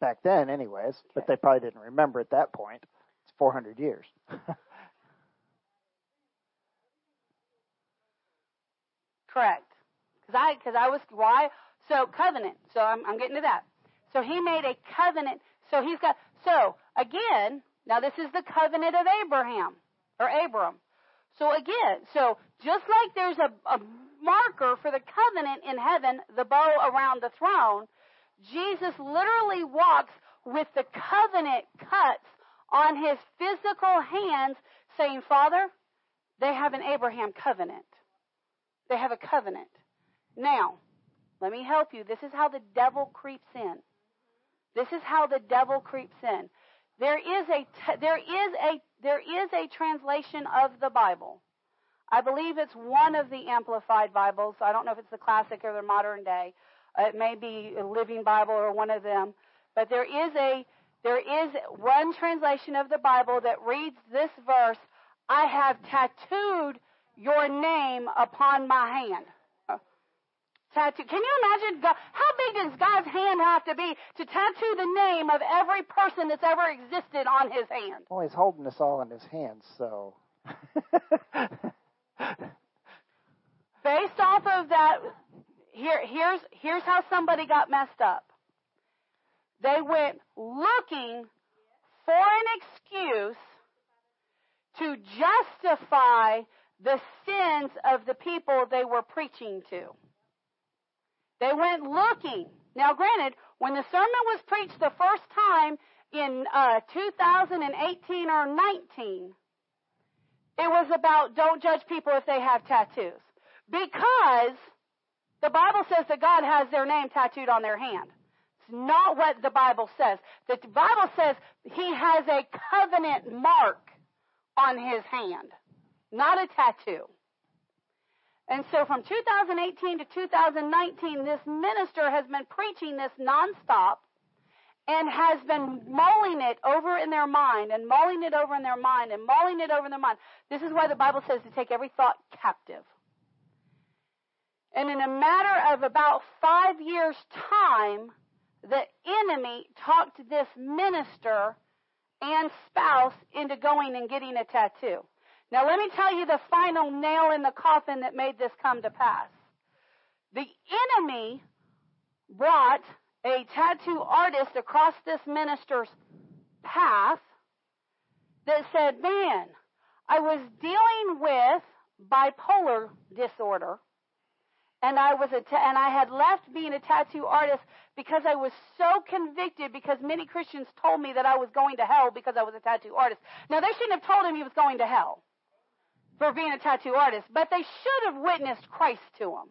back then, anyways, okay. but they probably didn't remember at that point. It's 400 years. Correct. Because I, cause I was, why? So, covenant. So, I'm, I'm getting to that. So, he made a covenant. So, he's got, so, again, now this is the covenant of Abraham, or Abram. So, again, so, just like there's a, a marker for the covenant in heaven, the bow around the throne, Jesus literally walks with the covenant cuts on his physical hands, saying, Father, they have an Abraham covenant. They have a covenant. Now, let me help you. This is how the devil creeps in. This is how the devil creeps in. There is a there is a there is a translation of the Bible. I believe it's one of the amplified Bibles. I don't know if it's the classic or the modern day. Uh, it may be a Living Bible or one of them. But there is a there is one translation of the Bible that reads this verse I have tattooed your name upon my hand. Tattoo. Can you imagine God, how big does God's hand have to be to tattoo the name of every person that's ever existed on his hand? Well, he's holding us all in his hands, so. Based off of that, here, here's, here's how somebody got messed up. They went looking for an excuse to justify the sins of the people they were preaching to. They went looking. Now, granted, when the sermon was preached the first time in uh, 2018 or 19, it was about don't judge people if they have tattoos. Because the Bible says that God has their name tattooed on their hand. It's not what the Bible says. The Bible says he has a covenant mark on his hand, not a tattoo. And so from 2018 to 2019, this minister has been preaching this nonstop and has been mulling it over in their mind and mulling it over in their mind and mulling it over in their mind. This is why the Bible says to take every thought captive. And in a matter of about five years' time, the enemy talked this minister and spouse into going and getting a tattoo. Now, let me tell you the final nail in the coffin that made this come to pass. The enemy brought a tattoo artist across this minister's path that said, Man, I was dealing with bipolar disorder and I was a ta- and I had left being a tattoo artist because I was so convicted because many Christians told me that I was going to hell because I was a tattoo artist. Now they shouldn't have told him he was going to hell for being a tattoo artist, but they should have witnessed Christ to him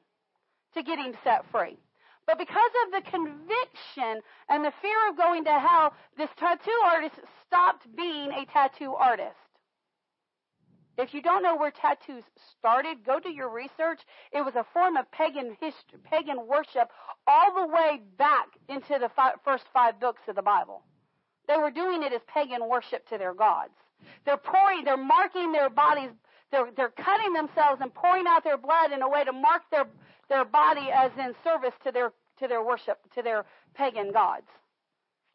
to get him set free. But because of the conviction and the fear of going to hell, this tattoo artist stopped being a tattoo artist. If you don't know where tattoos started, go do your research. It was a form of pagan history, pagan worship all the way back into the fi- first five books of the Bible. They were doing it as pagan worship to their gods. They're pouring, they're marking their bodies, they're, they're cutting themselves and pouring out their blood in a way to mark their, their body as in service to their, to their worship, to their pagan gods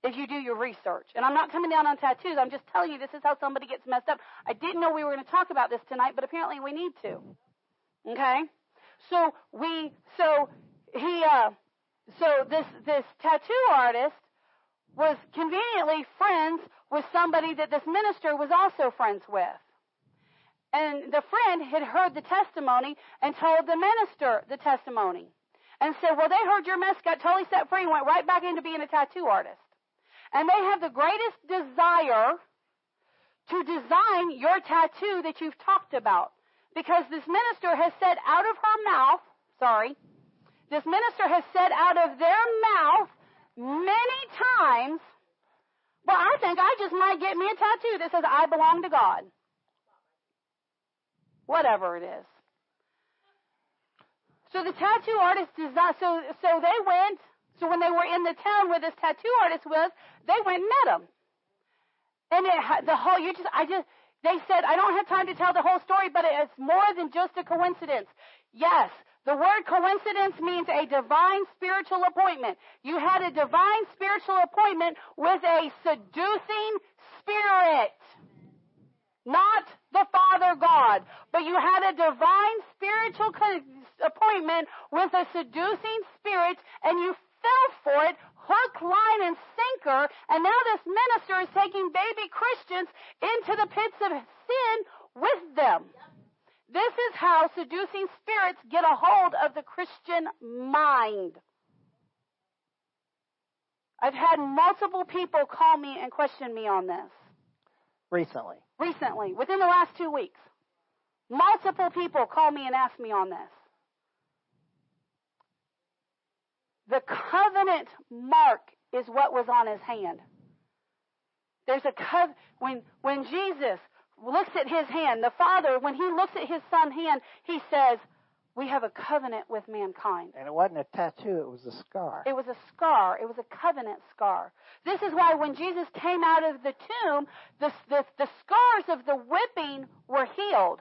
if you do your research. And I'm not coming down on tattoos. I'm just telling you this is how somebody gets messed up. I didn't know we were going to talk about this tonight, but apparently we need to. Okay? So we so he uh so this this tattoo artist was conveniently friends with somebody that this minister was also friends with. And the friend had heard the testimony and told the minister the testimony. And said, Well, they heard your mess, got totally set free, and went right back into being a tattoo artist and they have the greatest desire to design your tattoo that you've talked about. Because this minister has said out of her mouth, sorry, this minister has said out of their mouth many times, well, I think I just might get me a tattoo that says I belong to God. Whatever it is. So the tattoo artist designed, so, so they went so when they were in the town where this tattoo artist was, they went and met him. And it, the whole, you just, I just, they said, I don't have time to tell the whole story, but it's more than just a coincidence. Yes, the word coincidence means a divine spiritual appointment. You had a divine spiritual appointment with a seducing spirit. Not the Father God, but you had a divine spiritual appointment with a seducing spirit and you fell for it, hook, line, and sinker, and now this minister is taking baby Christians into the pits of sin with them. This is how seducing spirits get a hold of the Christian mind. I've had multiple people call me and question me on this. Recently. Recently, within the last two weeks. Multiple people call me and ask me on this. The covenant mark is what was on his hand. There's a cov- when when Jesus looks at his hand, the Father, when he looks at his son's hand, he says, "We have a covenant with mankind." And it wasn't a tattoo; it was a scar. It was a scar. It was a covenant scar. This is why when Jesus came out of the tomb, the the, the scars of the whipping were healed,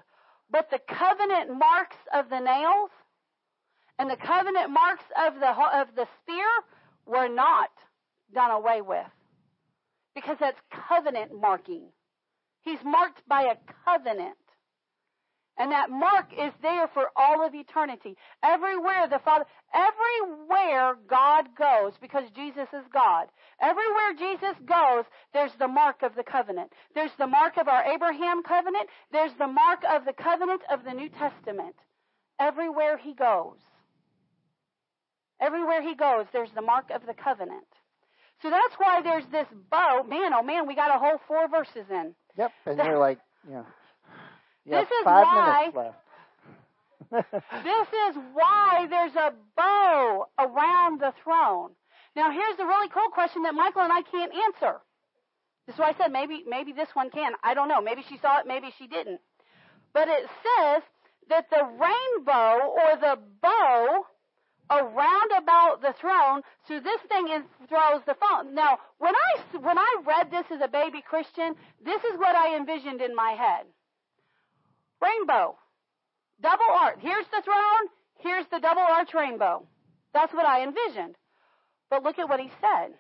but the covenant marks of the nails and the covenant marks of the, of the spear were not done away with. Because that's covenant marking. He's marked by a covenant. And that mark is there for all of eternity. Everywhere the Father, everywhere God goes, because Jesus is God, everywhere Jesus goes, there's the mark of the covenant. There's the mark of our Abraham covenant. There's the mark of the covenant of the New Testament. Everywhere he goes. Everywhere he goes, there's the mark of the covenant. So that's why there's this bow. Man, oh man, we got a whole four verses in. Yep, and you're like, yeah. This is why, this is why there's a bow around the throne. Now here's the really cool question that Michael and I can't answer. This is why I said maybe maybe this one can. I don't know. Maybe she saw it, maybe she didn't. But it says that the rainbow or the bow around about the throne. So this thing is, throws the phone. Now, when I when I read this as a baby Christian, this is what I envisioned in my head. Rainbow, double arch. Here's the throne. Here's the double arch rainbow. That's what I envisioned. But look at what he said.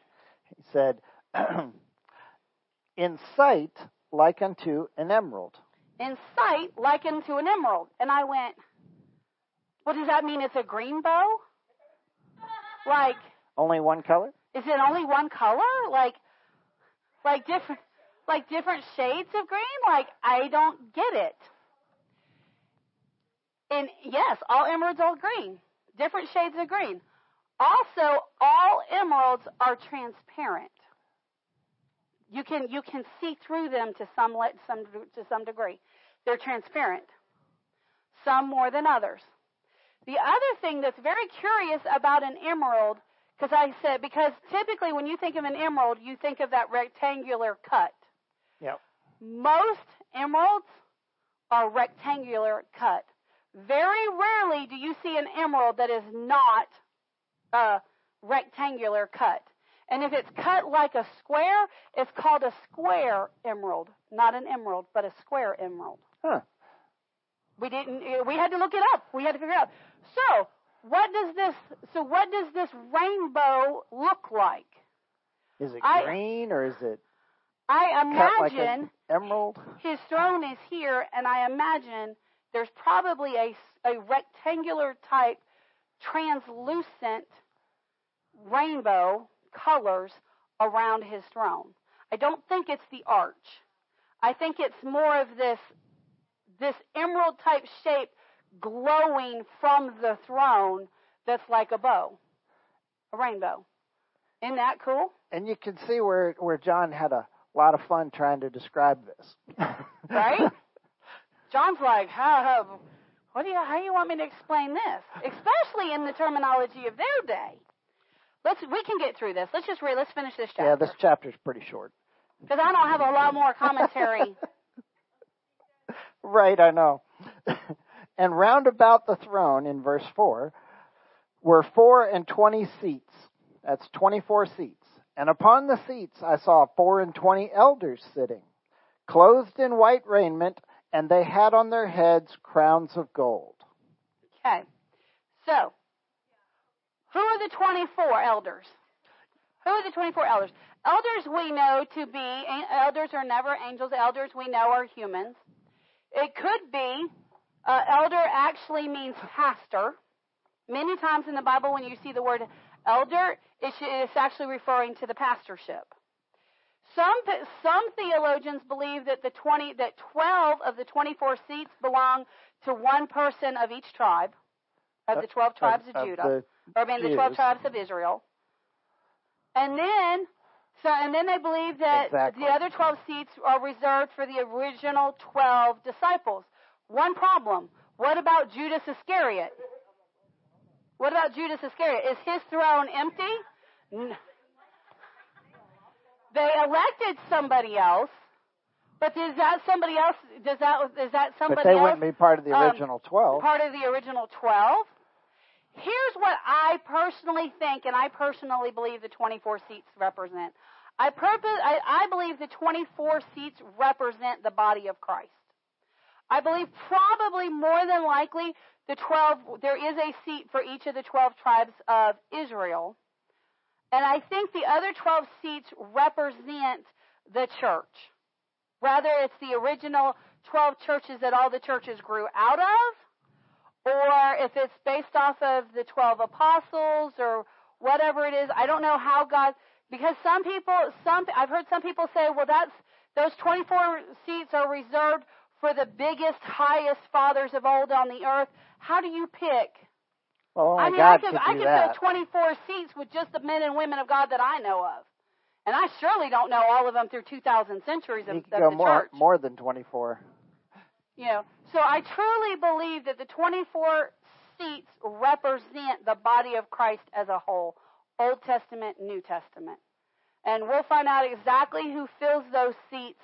He said, "In sight, like unto an emerald." In sight, like unto an emerald. And I went, what does that mean? It's a green bow? Like only one color? Is it only one color? Like like different like different shades of green? Like I don't get it. And yes, all emeralds are green. different shades of green. Also, all emeralds are transparent. You can you can see through them to some some to some degree. They're transparent. Some more than others. The other thing that's very curious about an emerald, because I said because typically when you think of an emerald, you think of that rectangular cut. Yep. Most emeralds are rectangular cut. Very rarely do you see an emerald that is not a rectangular cut. And if it's cut like a square, it's called a square emerald. Not an emerald, but a square emerald. Huh. We didn't eh, we had to look it up. We had to figure it out. So, what does this so what does this rainbow look like? Is it I, green or is it I imagine like emerald? His throne is here and I imagine there's probably a, a rectangular type translucent rainbow colors around his throne. I don't think it's the arch. I think it's more of this this emerald type shape glowing from the throne that's like a bow, a rainbow. Isn't that cool? And you can see where where John had a lot of fun trying to describe this. right? John's like, how, how, what do you, how do you want me to explain this? Especially in the terminology of their day. Let's, we can get through this. Let's just read, let's finish this chapter. Yeah, this chapter's pretty short. Because I don't have a lot more commentary. right, I know. and round about the throne, in verse 4, were four and twenty seats. That's 24 seats. And upon the seats I saw four and twenty elders sitting, clothed in white raiment, and they had on their heads crowns of gold. Okay. So, who are the 24 elders? Who are the 24 elders? Elders we know to be, elders are never angels. Elders we know are humans. It could be, uh, elder actually means pastor. Many times in the Bible, when you see the word elder, it's actually referring to the pastorship. Some some theologians believe that the 20 that 12 of the 24 seats belong to one person of each tribe of the 12 tribes of, of, of Judah, or I mean the 12 tribes of Israel. And then so and then they believe that exactly. the other 12 seats are reserved for the original 12 disciples. One problem. What about Judas Iscariot? What about Judas Iscariot? Is his throne empty? They elected somebody else, but is that somebody else? Does that is that somebody? But they else, wouldn't be part of the um, original um, twelve. Part of the original twelve. Here's what I personally think, and I personally believe the 24 seats represent. I purpose. I, I believe the 24 seats represent the body of Christ. I believe probably more than likely the 12. There is a seat for each of the 12 tribes of Israel and I think the other 12 seats represent the church. Rather, it's the original 12 churches that all the churches grew out of, or if it's based off of the 12 apostles or whatever it is. I don't know how God, because some people, some, I've heard some people say, well, that's, those 24 seats are reserved for the biggest, highest fathers of old on the earth. How do you pick Oh, well, I mean, God I could, could I could that. fill 24 seats with just the men and women of God that I know of. And I surely don't know all of them through 2,000 centuries of, you of go the more, church. More than 24. You know, so I truly believe that the 24 seats represent the body of Christ as a whole, Old Testament, New Testament. And we'll find out exactly who fills those seats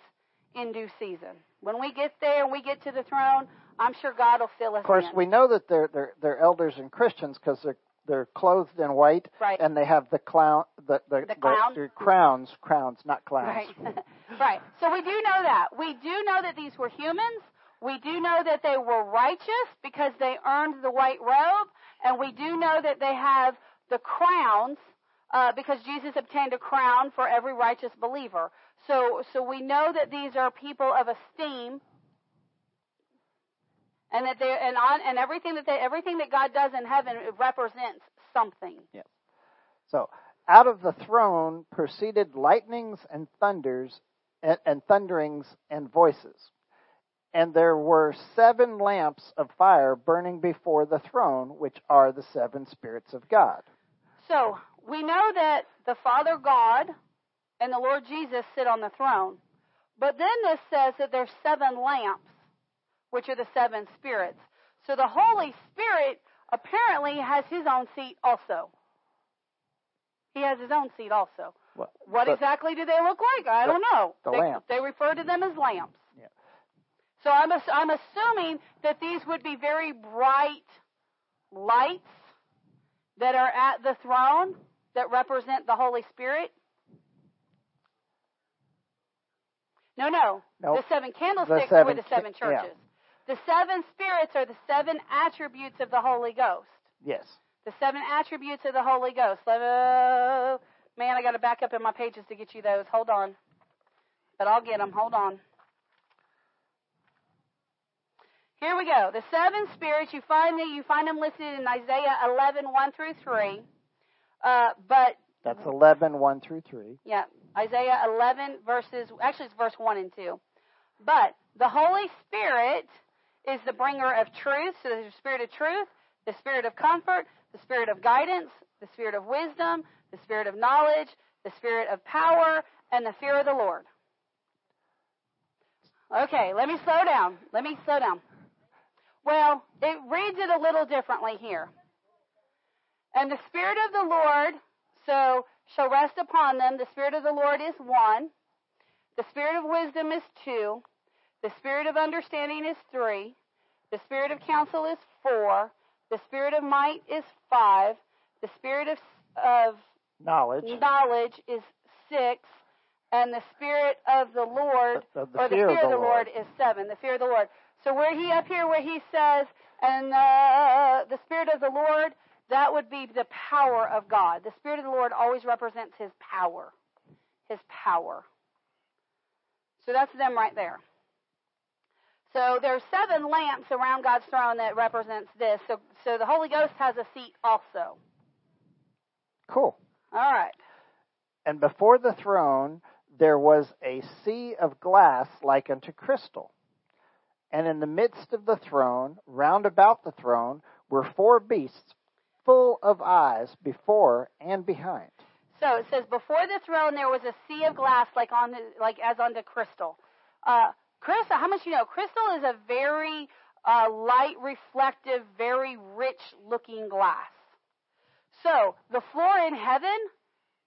in due season. When we get there and we get to the throne, I'm sure God will fill us. Of course, in. we know that they're they're, they're elders and Christians because they're they're clothed in white, right. and they have the clown the the, the, clown? the crowns crowns not clowns. Right, right. So we do know that. We do know that these were humans. We do know that they were righteous because they earned the white robe, and we do know that they have the crowns uh, because Jesus obtained a crown for every righteous believer. So, so we know that these are people of esteem and that they and on and everything that they everything that God does in heaven represents something. Yeah. So out of the throne proceeded lightnings and thunders and, and thunderings and voices. And there were seven lamps of fire burning before the throne, which are the seven spirits of God. So we know that the Father God and the Lord Jesus sit on the throne. But then this says that there's seven lamps, which are the seven spirits. So the Holy Spirit apparently has his own seat also. He has his own seat also. What, what exactly do they look like? I the, don't know. The they, lamps. they refer to them as lamps. Yeah. So I'm, I'm assuming that these would be very bright lights that are at the throne that represent the Holy Spirit. No, no. Nope. The seven candlesticks the seven, were the seven churches. The seven spirits are the seven attributes of the Holy Ghost. Yes. The seven attributes of the Holy Ghost. Uh, man, I got to back up in my pages to get you those. Hold on. But I'll get them. Hold on. Here we go. The seven spirits you find them, you find them listed in Isaiah 11 1 through 3. Uh, but that's 11 1 through 3. Yeah, Isaiah 11 verses actually it's verse 1 and 2. But the Holy Spirit is the bringer of truth. So there's the spirit of truth, the spirit of comfort, the spirit of guidance, the spirit of wisdom, the spirit of knowledge, the spirit of power, and the fear of the Lord. Okay, let me slow down. Let me slow down. Well, it reads it a little differently here. And the Spirit of the Lord, so shall rest upon them. The Spirit of the Lord is one. The Spirit of wisdom is two. The Spirit of understanding is three. The Spirit of counsel is four. The Spirit of might is five. The Spirit of, of knowledge. knowledge is six. And the Spirit of the Lord, the, the or the fear of the, Lord. Lord. is seven. The fear of the Lord. So where he up here, where he says, and uh, the Spirit of the Lord, that would be the power of God. The Spirit of the Lord always represents His power. His power. So that's them right there. So there are seven lamps around God's throne that represents this. So, so the Holy Ghost has a seat also. Cool. All right. And before the throne there was a sea of glass like unto crystal. And in the midst of the throne, round about the throne, were four beasts full of eyes before and behind. So it says, before the throne there was a sea of glass like on the, like as unto crystal. Uh, crystal, how much you know? Crystal is a very uh, light, reflective, very rich looking glass. So the floor in heaven,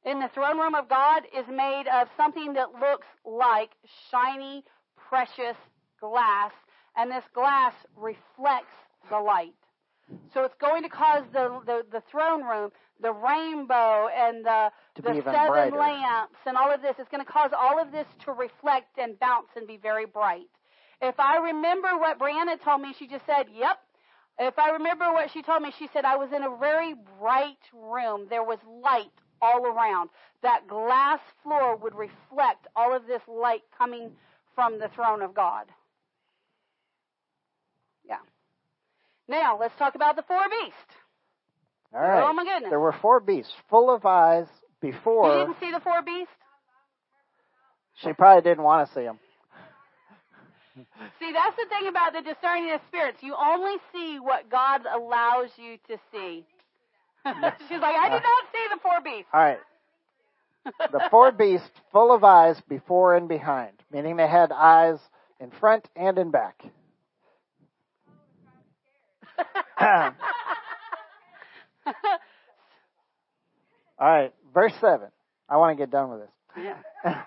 in the throne room of God, is made of something that looks like shiny, precious glass, and this glass reflects the light. So it's going to cause the, the, the throne room, the rainbow, and the, the seven brighter. lamps, and all of this. It's going to cause all of this to reflect and bounce and be very bright. If I remember what Brianna told me, she just said, Yep. If I remember what she told me, she said, I was in a very bright room. There was light all around. That glass floor would reflect all of this light coming from the throne of God. Now, let's talk about the four beasts. All right. Oh, my goodness. There were four beasts full of eyes before. You didn't see the four beasts? She probably didn't want to see them. See, that's the thing about the discerning of spirits. You only see what God allows you to see. She's like, I did not see the four beasts. All right. The four beasts full of eyes before and behind, meaning they had eyes in front and in back. All right, verse 7. I want to get done with this. Yeah.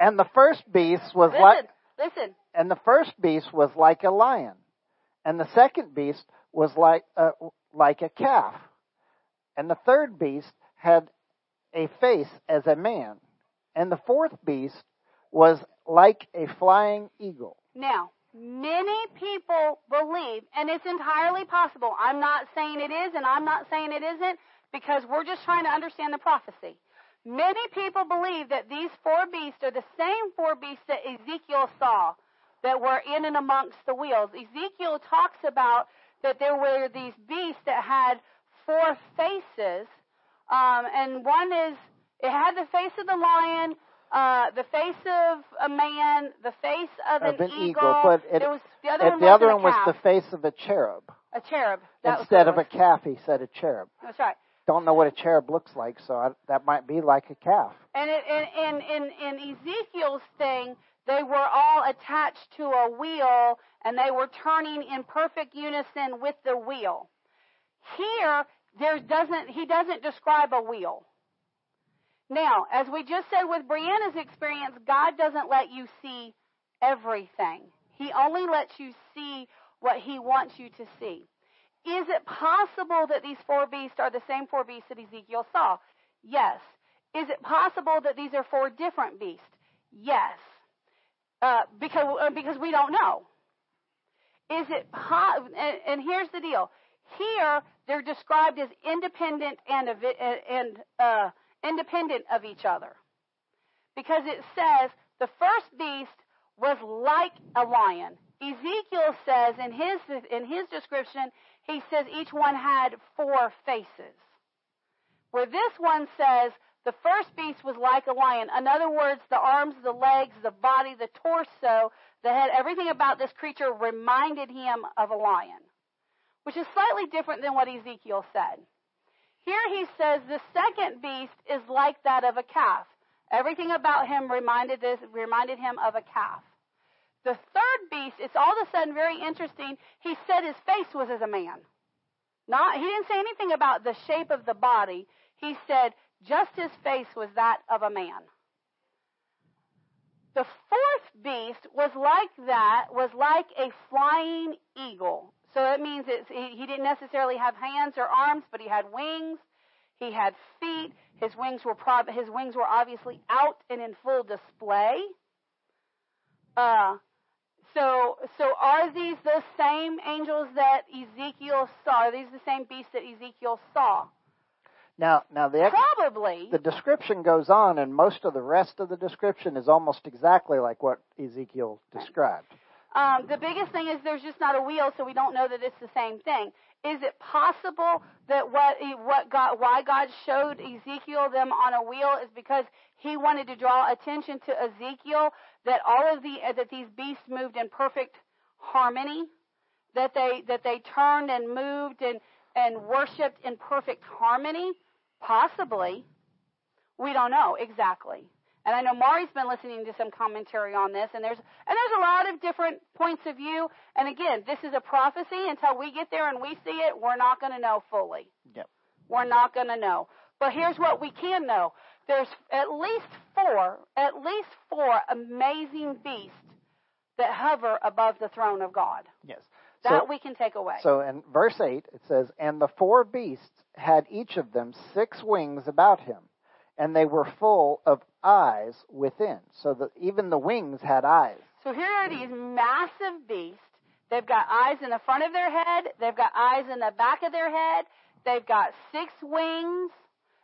and the first beast was listen, like listen. And the first beast was like a lion, and the second beast was like uh, like a calf, and the third beast had a face as a man, and the fourth beast was like a flying eagle. Now, Many people believe, and it's entirely possible. I'm not saying it is, and I'm not saying it isn't, because we're just trying to understand the prophecy. Many people believe that these four beasts are the same four beasts that Ezekiel saw that were in and amongst the wheels. Ezekiel talks about that there were these beasts that had four faces, um, and one is, it had the face of the lion, uh, the face of a man, the face of, of an, an, eagle, but it, there was the other one, the other one was the face of a cherub. a cherub. That Instead of a calf, he said a cherub. That's right. Don't know what a cherub looks like, so I, that might be like a calf. And in, in, in, in Ezekiel's thing, they were all attached to a wheel and they were turning in perfect unison with the wheel. Here, there doesn't, he doesn't describe a wheel. Now, as we just said with Brianna's experience, God doesn't let you see everything. He only lets you see what he wants you to see. Is it possible that these four beasts are the same four beasts that Ezekiel saw? Yes. Is it possible that these are four different beasts? Yes. Uh, because uh, because we don't know. Is it po- and, and, here's the deal. Here they're described as independent and and uh, independent of each other, because it says the first beast was like a lion. Ezekiel says in his in his description he says each one had four faces. Where this one says the first beast was like a lion. In other words, the arms, the legs, the body, the torso, the head, everything about this creature reminded him of a lion, which is slightly different than what Ezekiel said. Here he says the second beast is like that of a calf. Everything about him reminded this reminded him of a calf. The third beast, it's all of a sudden very interesting. He said his face was as a man. Not he didn't say anything about the shape of the body. He said just his face was that of a man. The fourth beast was like that, was like a flying eagle. So that means he, he didn't necessarily have hands or arms, but he had wings. He had feet. His wings were prob- his wings were obviously out and in full display. Uh, so, so are these the same angels that Ezekiel saw? Are these the same beasts that Ezekiel saw? Now, now the ex- probably the description goes on, and most of the rest of the description is almost exactly like what Ezekiel described. Um, the biggest thing is there's just not a wheel, so we don't know that it's the same thing. Is it possible that what what God why God showed Ezekiel them on a wheel is because He wanted to draw attention to Ezekiel that all of the that these beasts moved in perfect harmony, that they that they turned and moved and and worshipped in perfect harmony? Possibly. We don't know exactly. And I know Mari's been listening to some commentary on this, and there's and there's a lot of different points of view. And again, this is a prophecy. Until we get there and we see it, we're not going to know fully. Yep. We're not going to know. But here's what we can know: there's at least four, at least four amazing beasts that hover above the throne of God. Yes. That so, we can take away. So in verse 8, it says, And the four beasts had each of them six wings about him, and they were full of eyes within. So that even the wings had eyes. So here are these massive beasts. They've got eyes in the front of their head, they've got eyes in the back of their head, they've got six wings.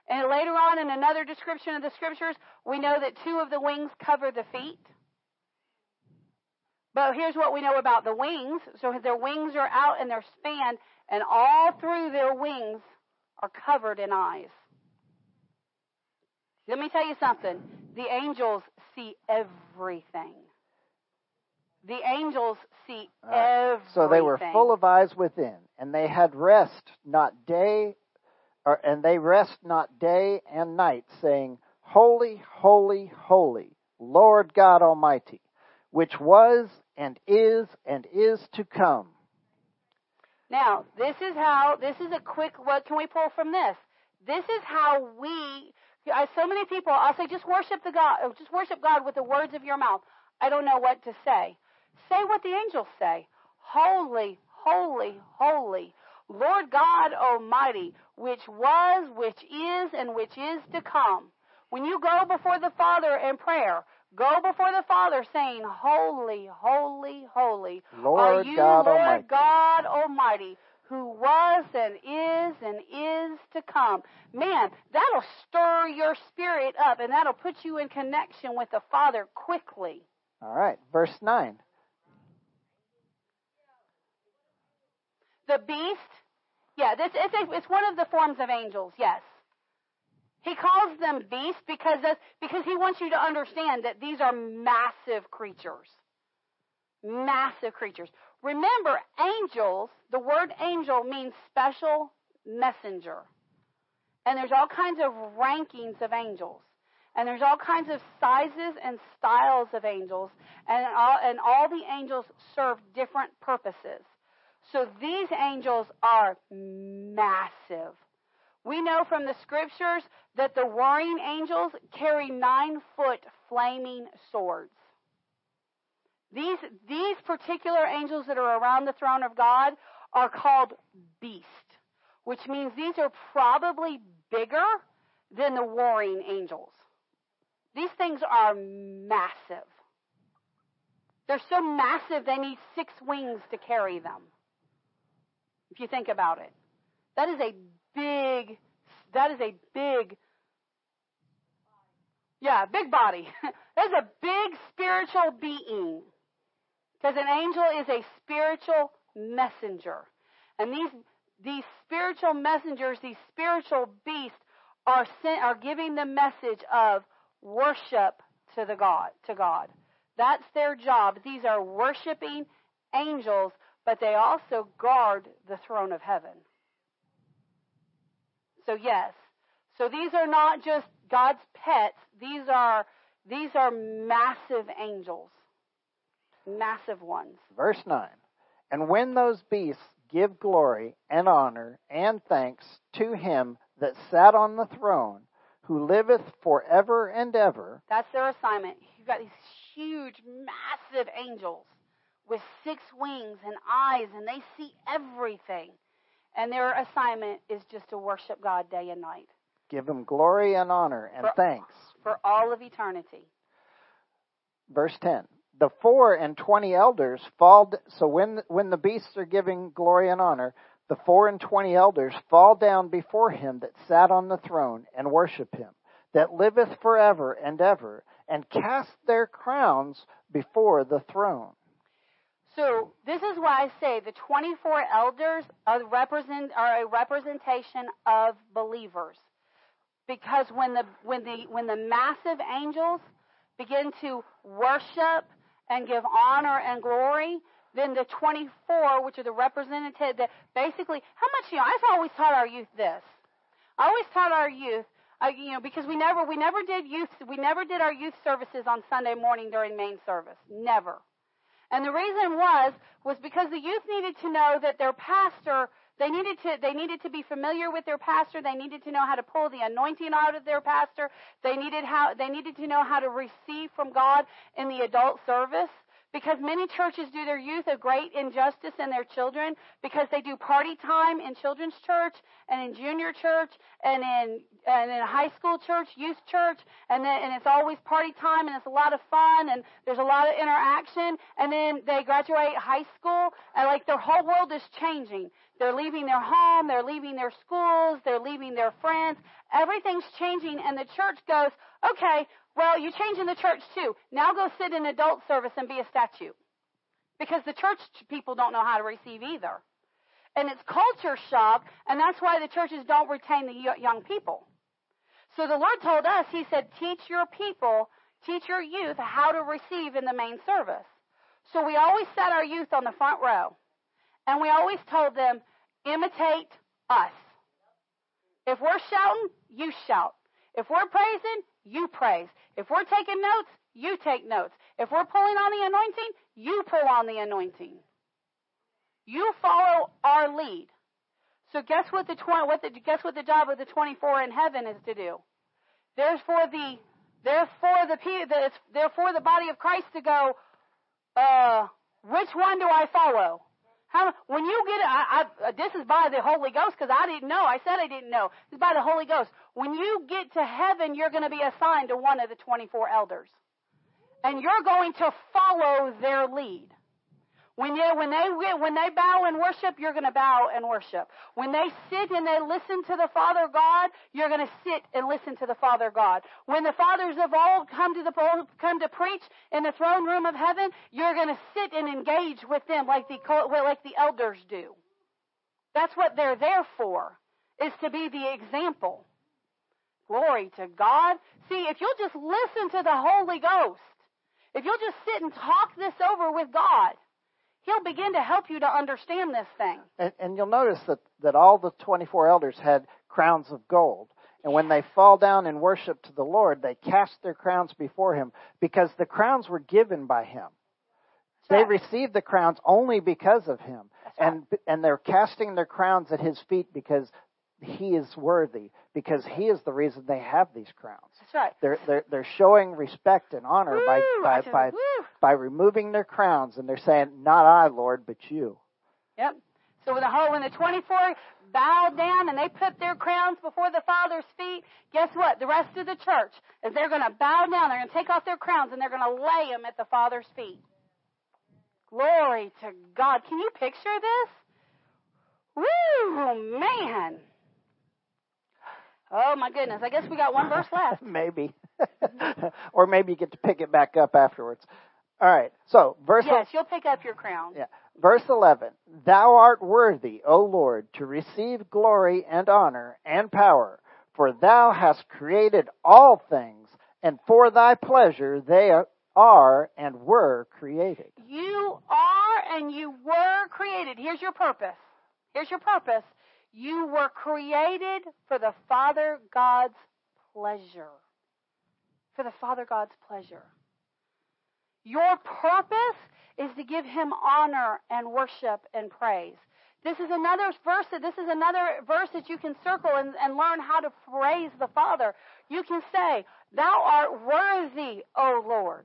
And later on in another description of the scriptures, we know that two of the wings cover the feet. But here's what we know about the wings. So their wings are out and they're spanned, and all through their wings are covered in eyes. Let me tell you something. The angels see everything. The angels see right. everything. So they were full of eyes within, and they had rest not day, or, and they rest not day and night, saying, Holy, holy, holy, Lord God Almighty, which was and is and is to come. Now, this is how, this is a quick, what can we pull from this? This is how we, I, so many people, I'll say, just worship the God, uh, just worship God with the words of your mouth. I don't know what to say. Say what the angels say. Holy, holy, holy, Lord God Almighty, which was, which is, and which is to come. When you go before the Father in prayer, Go before the Father saying, Holy, holy, holy Lord are you, God Lord Almighty. God Almighty, who was and is and is to come. Man, that'll stir your spirit up and that'll put you in connection with the Father quickly. All right, verse 9. The beast, yeah, this, it's, a, it's one of the forms of angels, yes. He calls them beasts because because he wants you to understand that these are massive creatures. Massive creatures. Remember, angels, the word angel means special messenger. And there's all kinds of rankings of angels. And there's all kinds of sizes and styles of angels. And all, and all the angels serve different purposes. So these angels are massive. We know from the scriptures that the warring angels carry nine foot flaming swords. These, these particular angels that are around the throne of God are called beast, which means these are probably bigger than the warring angels. These things are massive. They're so massive they need six wings to carry them. If you think about it. That is a big, that is a big, yeah, big body. That's a big spiritual being. Because an angel is a spiritual messenger. And these, these spiritual messengers, these spiritual beasts, are sent, are giving the message of worship to the God, to God. That's their job. These are worshiping angels, but they also guard the throne of heaven. So yes. So these are not just God's pets. These are these are massive angels. Massive ones. Verse 9. And when those beasts give glory and honor and thanks to him that sat on the throne, who liveth forever and ever. That's their assignment. You've got these huge, massive angels with six wings and eyes, and they see everything. And their assignment is just to worship God day and night. Give him glory and honor and for, thanks. For all of eternity. Verse 10. The four and twenty elders fall, so when, when the beasts are giving glory and honor, the four and twenty elders fall down before him that sat on the throne and worship him, that liveth forever and ever, and cast their crowns before the throne. So this is why I say the 24 elders are, represent, are a representation of believers. Because when the, when, the, when the massive angels begin to worship and give honor and glory, then the 24, which are the representative, that basically, how much, you know, I've always taught our youth this. I always taught our youth, uh, you know, because we never, we never did youth, we never did our youth services on Sunday morning during main service. Never. And the reason was was because the youth needed to know that their pastor they needed to they needed to be familiar with their pastor. They needed to know how to pull the anointing out of their pastor. They needed how they needed to know how to receive from God in the adult service. Because many churches do their youth a great injustice in their children because they do party time in children's church and in junior church and in and in high school church, youth church, and then and it's always party time and it's a lot of fun and there's a lot of interaction and then they graduate high school and like their whole world is changing. They're leaving their home, they're leaving their schools, they're leaving their friends. Everything's changing and the church goes, "Okay, well, you're changing the church too. Now go sit in adult service and be a statue. Because the church people don't know how to receive either. And it's culture shock, and that's why the churches don't retain the young people. So the Lord told us, He said, teach your people, teach your youth how to receive in the main service. So we always set our youth on the front row. And we always told them, imitate us. If we're shouting, you shout. If we're praising, you praise. If we're taking notes, you take notes. If we're pulling on the anointing, you pull on the anointing. You follow our lead. So guess what the what the guess what the job of the 24 in heaven is to do? Therefore the therefore the therefore the body of Christ to go. Uh, which one do I follow? How, when you get, I, I, uh, this is by the Holy Ghost because I didn't know. I said I didn't know. It's by the Holy Ghost. When you get to heaven, you're going to be assigned to one of the 24 elders. And you're going to follow their lead. When they, when they, when they bow and worship, you're going to bow and worship. When they sit and they listen to the Father God, you're going to sit and listen to the Father God. When the fathers of old come to the, come to preach in the throne room of heaven, you're going to sit and engage with them like the, like the elders do. That's what they're there for, is to be the example. Glory to God. See, if you'll just listen to the Holy Ghost, if you'll just sit and talk this over with God, He'll begin to help you to understand this thing. And, and you'll notice that, that all the 24 elders had crowns of gold. And when they fall down in worship to the Lord, they cast their crowns before Him because the crowns were given by Him. They received the crowns only because of Him. And, and they're casting their crowns at His feet because He is worthy, because He is the reason they have these crowns. That's right. They're, they're, they're showing respect and honor woo, by, by, by, by removing their crowns and they're saying, not I, Lord, but you. Yep. So when the whole, when the 24 bowed down and they put their crowns before the Father's feet, guess what? The rest of the church is they're going to bow down, they're going to take off their crowns, and they're going to lay them at the Father's feet. Glory to God. Can you picture this? Woo, man. Oh my goodness. I guess we got one verse left. maybe. or maybe you get to pick it back up afterwards. All right. So, verse Yes, you'll pick up your crown. Yeah. Verse 11. Thou art worthy, O Lord, to receive glory and honor and power, for thou hast created all things, and for thy pleasure they are and were created. You are and you were created. Here's your purpose. Here's your purpose. You were created for the Father God's pleasure. For the Father God's pleasure. Your purpose is to give him honor and worship and praise. This is another verse. This is another verse that you can circle and, and learn how to praise the Father. You can say, "Thou art worthy, O Lord."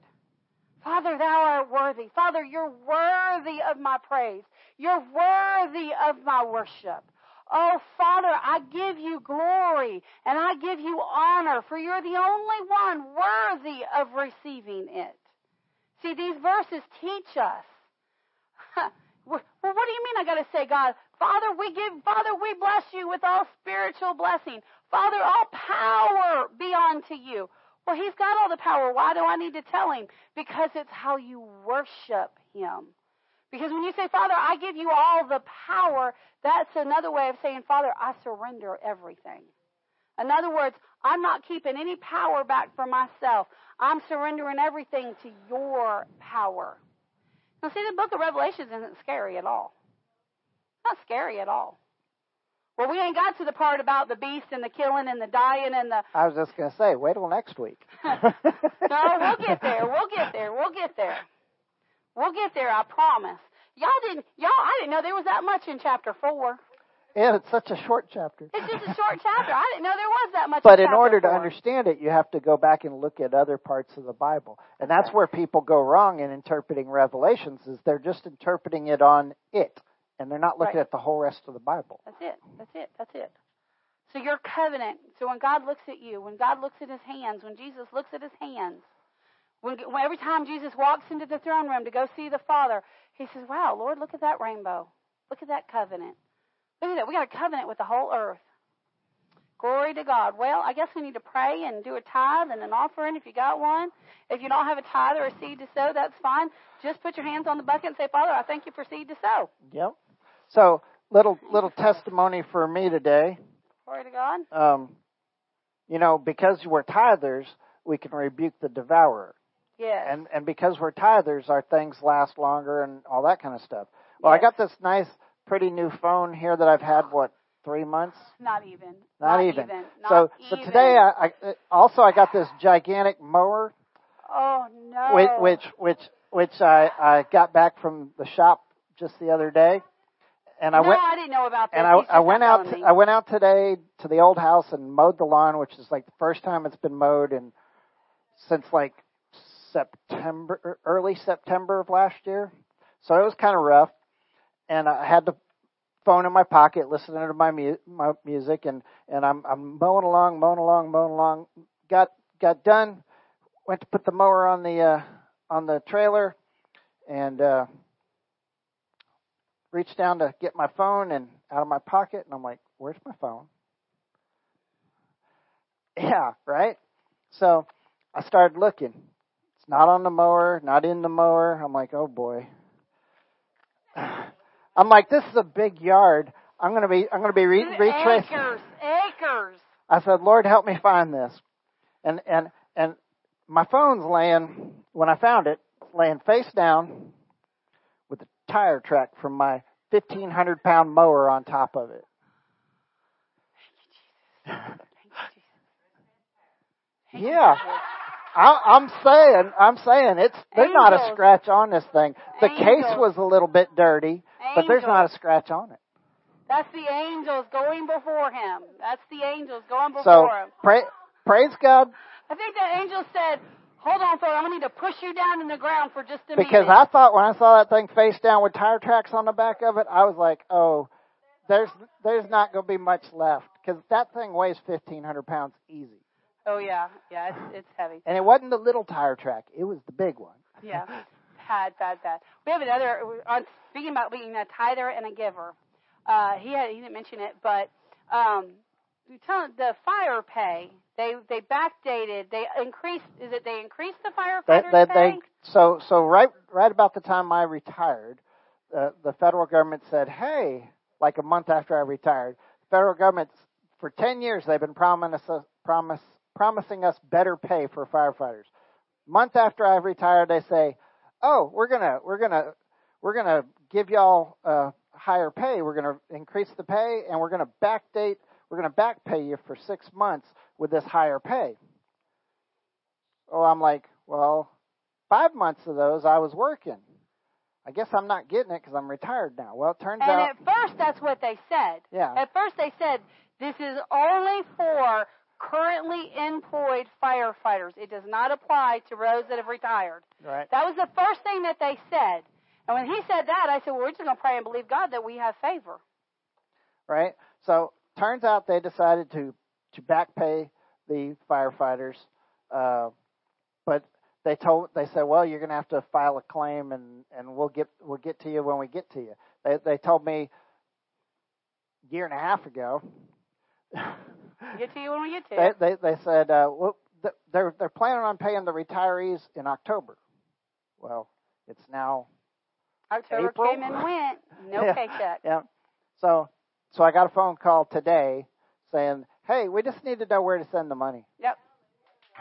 Father, thou art worthy. Father, you're worthy of my praise. You're worthy of my worship. Oh, Father, I give you glory and I give you honor, for you're the only one worthy of receiving it. See, these verses teach us. well, what do you mean I got to say, God? Father, we give, Father, we bless you with all spiritual blessing. Father, all power be unto you. Well, he's got all the power. Why do I need to tell him? Because it's how you worship him. Because when you say, Father, I give you all the power, that's another way of saying, Father, I surrender everything. In other words, I'm not keeping any power back for myself. I'm surrendering everything to your power. Now, see, the book of Revelations isn't scary at all. Not scary at all. Well, we ain't got to the part about the beast and the killing and the dying and the. I was just going to say, wait till next week. no, we'll get there. We'll get there. We'll get there. We'll get there. I promise. Y'all didn't. Y'all, I didn't know there was that much in chapter four. And it's such a short chapter. It's just a short chapter. I didn't know there was that much. But in, in order four. to understand it, you have to go back and look at other parts of the Bible, and that's where people go wrong in interpreting Revelations. Is they're just interpreting it on it, and they're not looking right. at the whole rest of the Bible. That's it. That's it. That's it. So your covenant. So when God looks at you, when God looks at His hands, when Jesus looks at His hands, when, when every time Jesus walks into the throne room to go see the Father, He says, "Wow, Lord, look at that rainbow. Look at that covenant." Look at that. We got a covenant with the whole earth. Glory to God. Well, I guess we need to pray and do a tithe and an offering if you got one. If you don't have a tithe or a seed to sow, that's fine. Just put your hands on the bucket and say, Father, I thank you for seed to sow. Yep. So little little testimony for me today. Glory to God. Um, you know, because we're tithers, we can rebuke the devourer. Yes. And and because we're tithers, our things last longer and all that kind of stuff. Well, yes. I got this nice pretty new phone here that I've had what three months. Not even. Not, Not even. even. so Not so even. today I, I also I got this gigantic mower. Oh no. Which which which which I I got back from the shop just the other day. And I no, went I didn't know about this. and I, I went out telling t- me. I went out today to the old house and mowed the lawn, which is like the first time it's been mowed in since like September early September of last year. So it was kind of rough, and I had the phone in my pocket, listening to my mu- my music, and and I'm I'm mowing along, mowing along, mowing along. Got got done. Went to put the mower on the uh, on the trailer, and uh, reached down to get my phone and out of my pocket, and I'm like, "Where's my phone?" Yeah, right. So I started looking. Not on the mower, not in the mower. I'm like, "Oh boy." I'm like, "This is a big yard. I'm gonna be I'm gonna be re- retracing." Acres, acres. I said, Lord, help me find this. And, and, and my phone's laying, when I found it, laying face down with a tire track from my 1500 pound mower on top of it. yeah. I, am saying, I'm saying it's there's not a scratch on this thing. The angels. case was a little bit dirty, angels. but there's not a scratch on it. That's the angels going before him. That's the angels going before so, him. Pray, praise God. I think the angel said, "Hold on, going to need to push you down in the ground for just a because minute." Because I thought when I saw that thing face down with tire tracks on the back of it, I was like, "Oh, there's there's not going to be much left because that thing weighs 1,500 pounds easy." Oh yeah, yeah, it's it's heavy. And it wasn't the little tire track; it was the big one. yeah, bad, bad, bad. We have another on speaking about being a tither and a giver. Uh, he had, he didn't mention it, but um, tell the fire pay. They they backdated. They increased. Is it they increased the firefighters they, they, pay? They, so so right right about the time I retired, uh, the federal government said, "Hey," like a month after I retired, the federal government for ten years they've been promising us promise promising us better pay for firefighters. Month after I've retired, they say, "Oh, we're gonna we're gonna we're gonna give y'all uh, higher pay. We're gonna increase the pay, and we're gonna backdate. We're gonna back pay you for six months with this higher pay." Oh, I'm like, well, five months of those I was working. I guess I'm not getting it because I'm retired now. Well, it turns and out. And at first, that's what they said. Yeah. At first, they said this is only for currently employed firefighters. It does not apply to those that have retired. Right. That was the first thing that they said. And when he said that, I said, well, we're just going to pray and believe God that we have favor. Right. So turns out they decided to to back pay the firefighters, uh, but they told they said, well, you're going to have to file a claim, and and we'll get we'll get to you when we get to you. They they told me a year and a half ago Get to you when we get to you. They, they, they said, uh, well, they're, they're planning on paying the retirees in October. Well, it's now October April. came and went. No yeah, paycheck. Yeah. So, so I got a phone call today saying, "Hey, we just need to know where to send the money." Yep.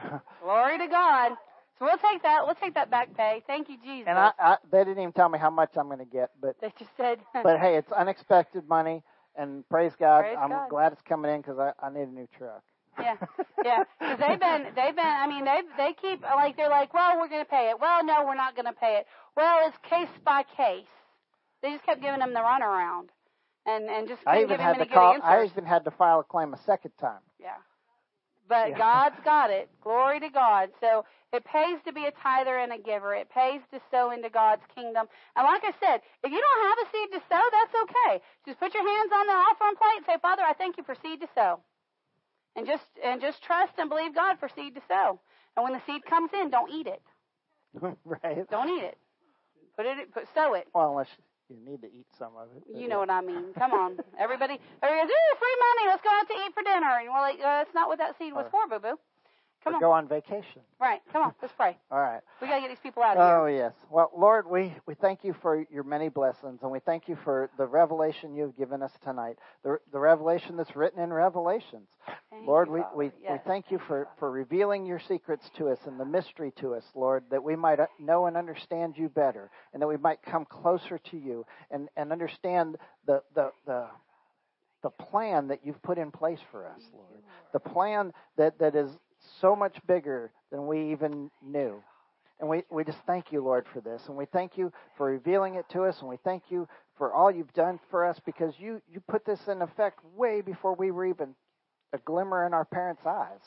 Glory to God. So we'll take that. We'll take that back pay. Thank you, Jesus. And I, I they didn't even tell me how much I'm going to get, but they just said. but hey, it's unexpected money and praise God, praise I'm God. glad it's coming in because I, I need a new truck. yeah, yeah. Because they've been, they've been. I mean, they they keep like they're like, well, we're going to pay it. Well, no, we're not going to pay it. Well, it's case by case. They just kept giving them the runaround, and and just I even had to call. Answers. I even had to file a claim a second time. Yeah, but yeah. God's got it. Glory to God. So it pays to be a tither and a giver. It pays to sow into God's kingdom. And like I said, if you don't have a seed to sow, that's okay. Just put your hands on the offering plate and say, Father, I thank you for seed to sow. And just and just trust and believe God for seed to sow. And when the seed comes in, don't eat it. right. Don't eat it. Put it put sow it. Well, unless you need to eat some of it. You know what I mean. Come on, everybody. Everybody goes, ooh, free money. Let's go out to eat for dinner. And well, like, uh, that's not what that seed was for, boo boo. Come on. Go on vacation. Right. Come on. Let's pray. All right. We got to get these people out of here. Oh, yes. Well, Lord, we, we thank you for your many blessings, and we thank you for the revelation you've given us tonight, the, the revelation that's written in Revelations. Thank Lord, you, we, we, yes. we thank you for, for revealing your secrets to us and the mystery to us, Lord, that we might uh, know and understand you better, and that we might come closer to you and, and understand the, the, the, the plan that you've put in place for us, Lord. The plan that, that is so much bigger than we even knew. And we, we just thank you, Lord, for this. And we thank you for revealing it to us. And we thank you for all you've done for us because you, you put this in effect way before we were even a glimmer in our parents' eyes.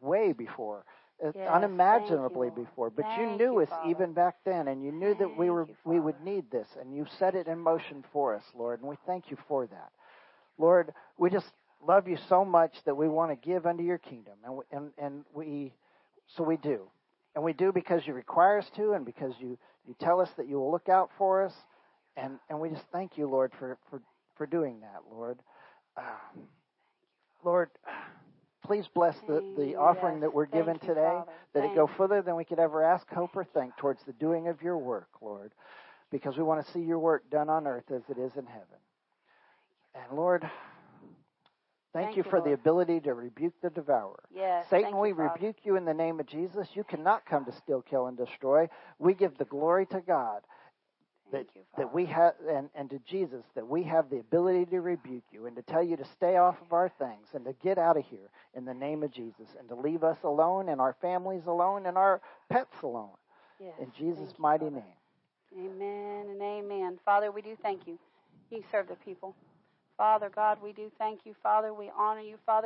Way before. Yes, unimaginably you, before. But thank you knew you, us Father. even back then, and you knew thank that we were you, we would need this, and you set it in motion for us, Lord, and we thank you for that. Lord, we just love you so much that we want to give unto your kingdom, and we, and and we so we do, and we do because you require us to, and because you you tell us that you will look out for us, and and we just thank you, Lord, for for for doing that, Lord. Uh, Lord, please bless the, the offering yes. that we're given you, today, Father. that Thank it go further than we could ever ask, hope, or think towards the doing of your work, Lord, because we want to see your work done on earth as it is in heaven. And Lord, Thank, Thank you you, for the ability to rebuke the devourer. Yes. Satan, we you, rebuke you in the name of Jesus. You cannot come to steal, kill, and destroy. We give the glory to God Thank that, you, Father. that we have and, and to Jesus that we have the ability to rebuke you and to tell you to stay off of our things and to get out of here in the name of Jesus and to leave us alone and our families alone and our pets alone. Yes, In Jesus' mighty Father. name. Amen and amen. Father, we do thank you. You serve the people. Father God, we do thank you. Father, we honor you. Father,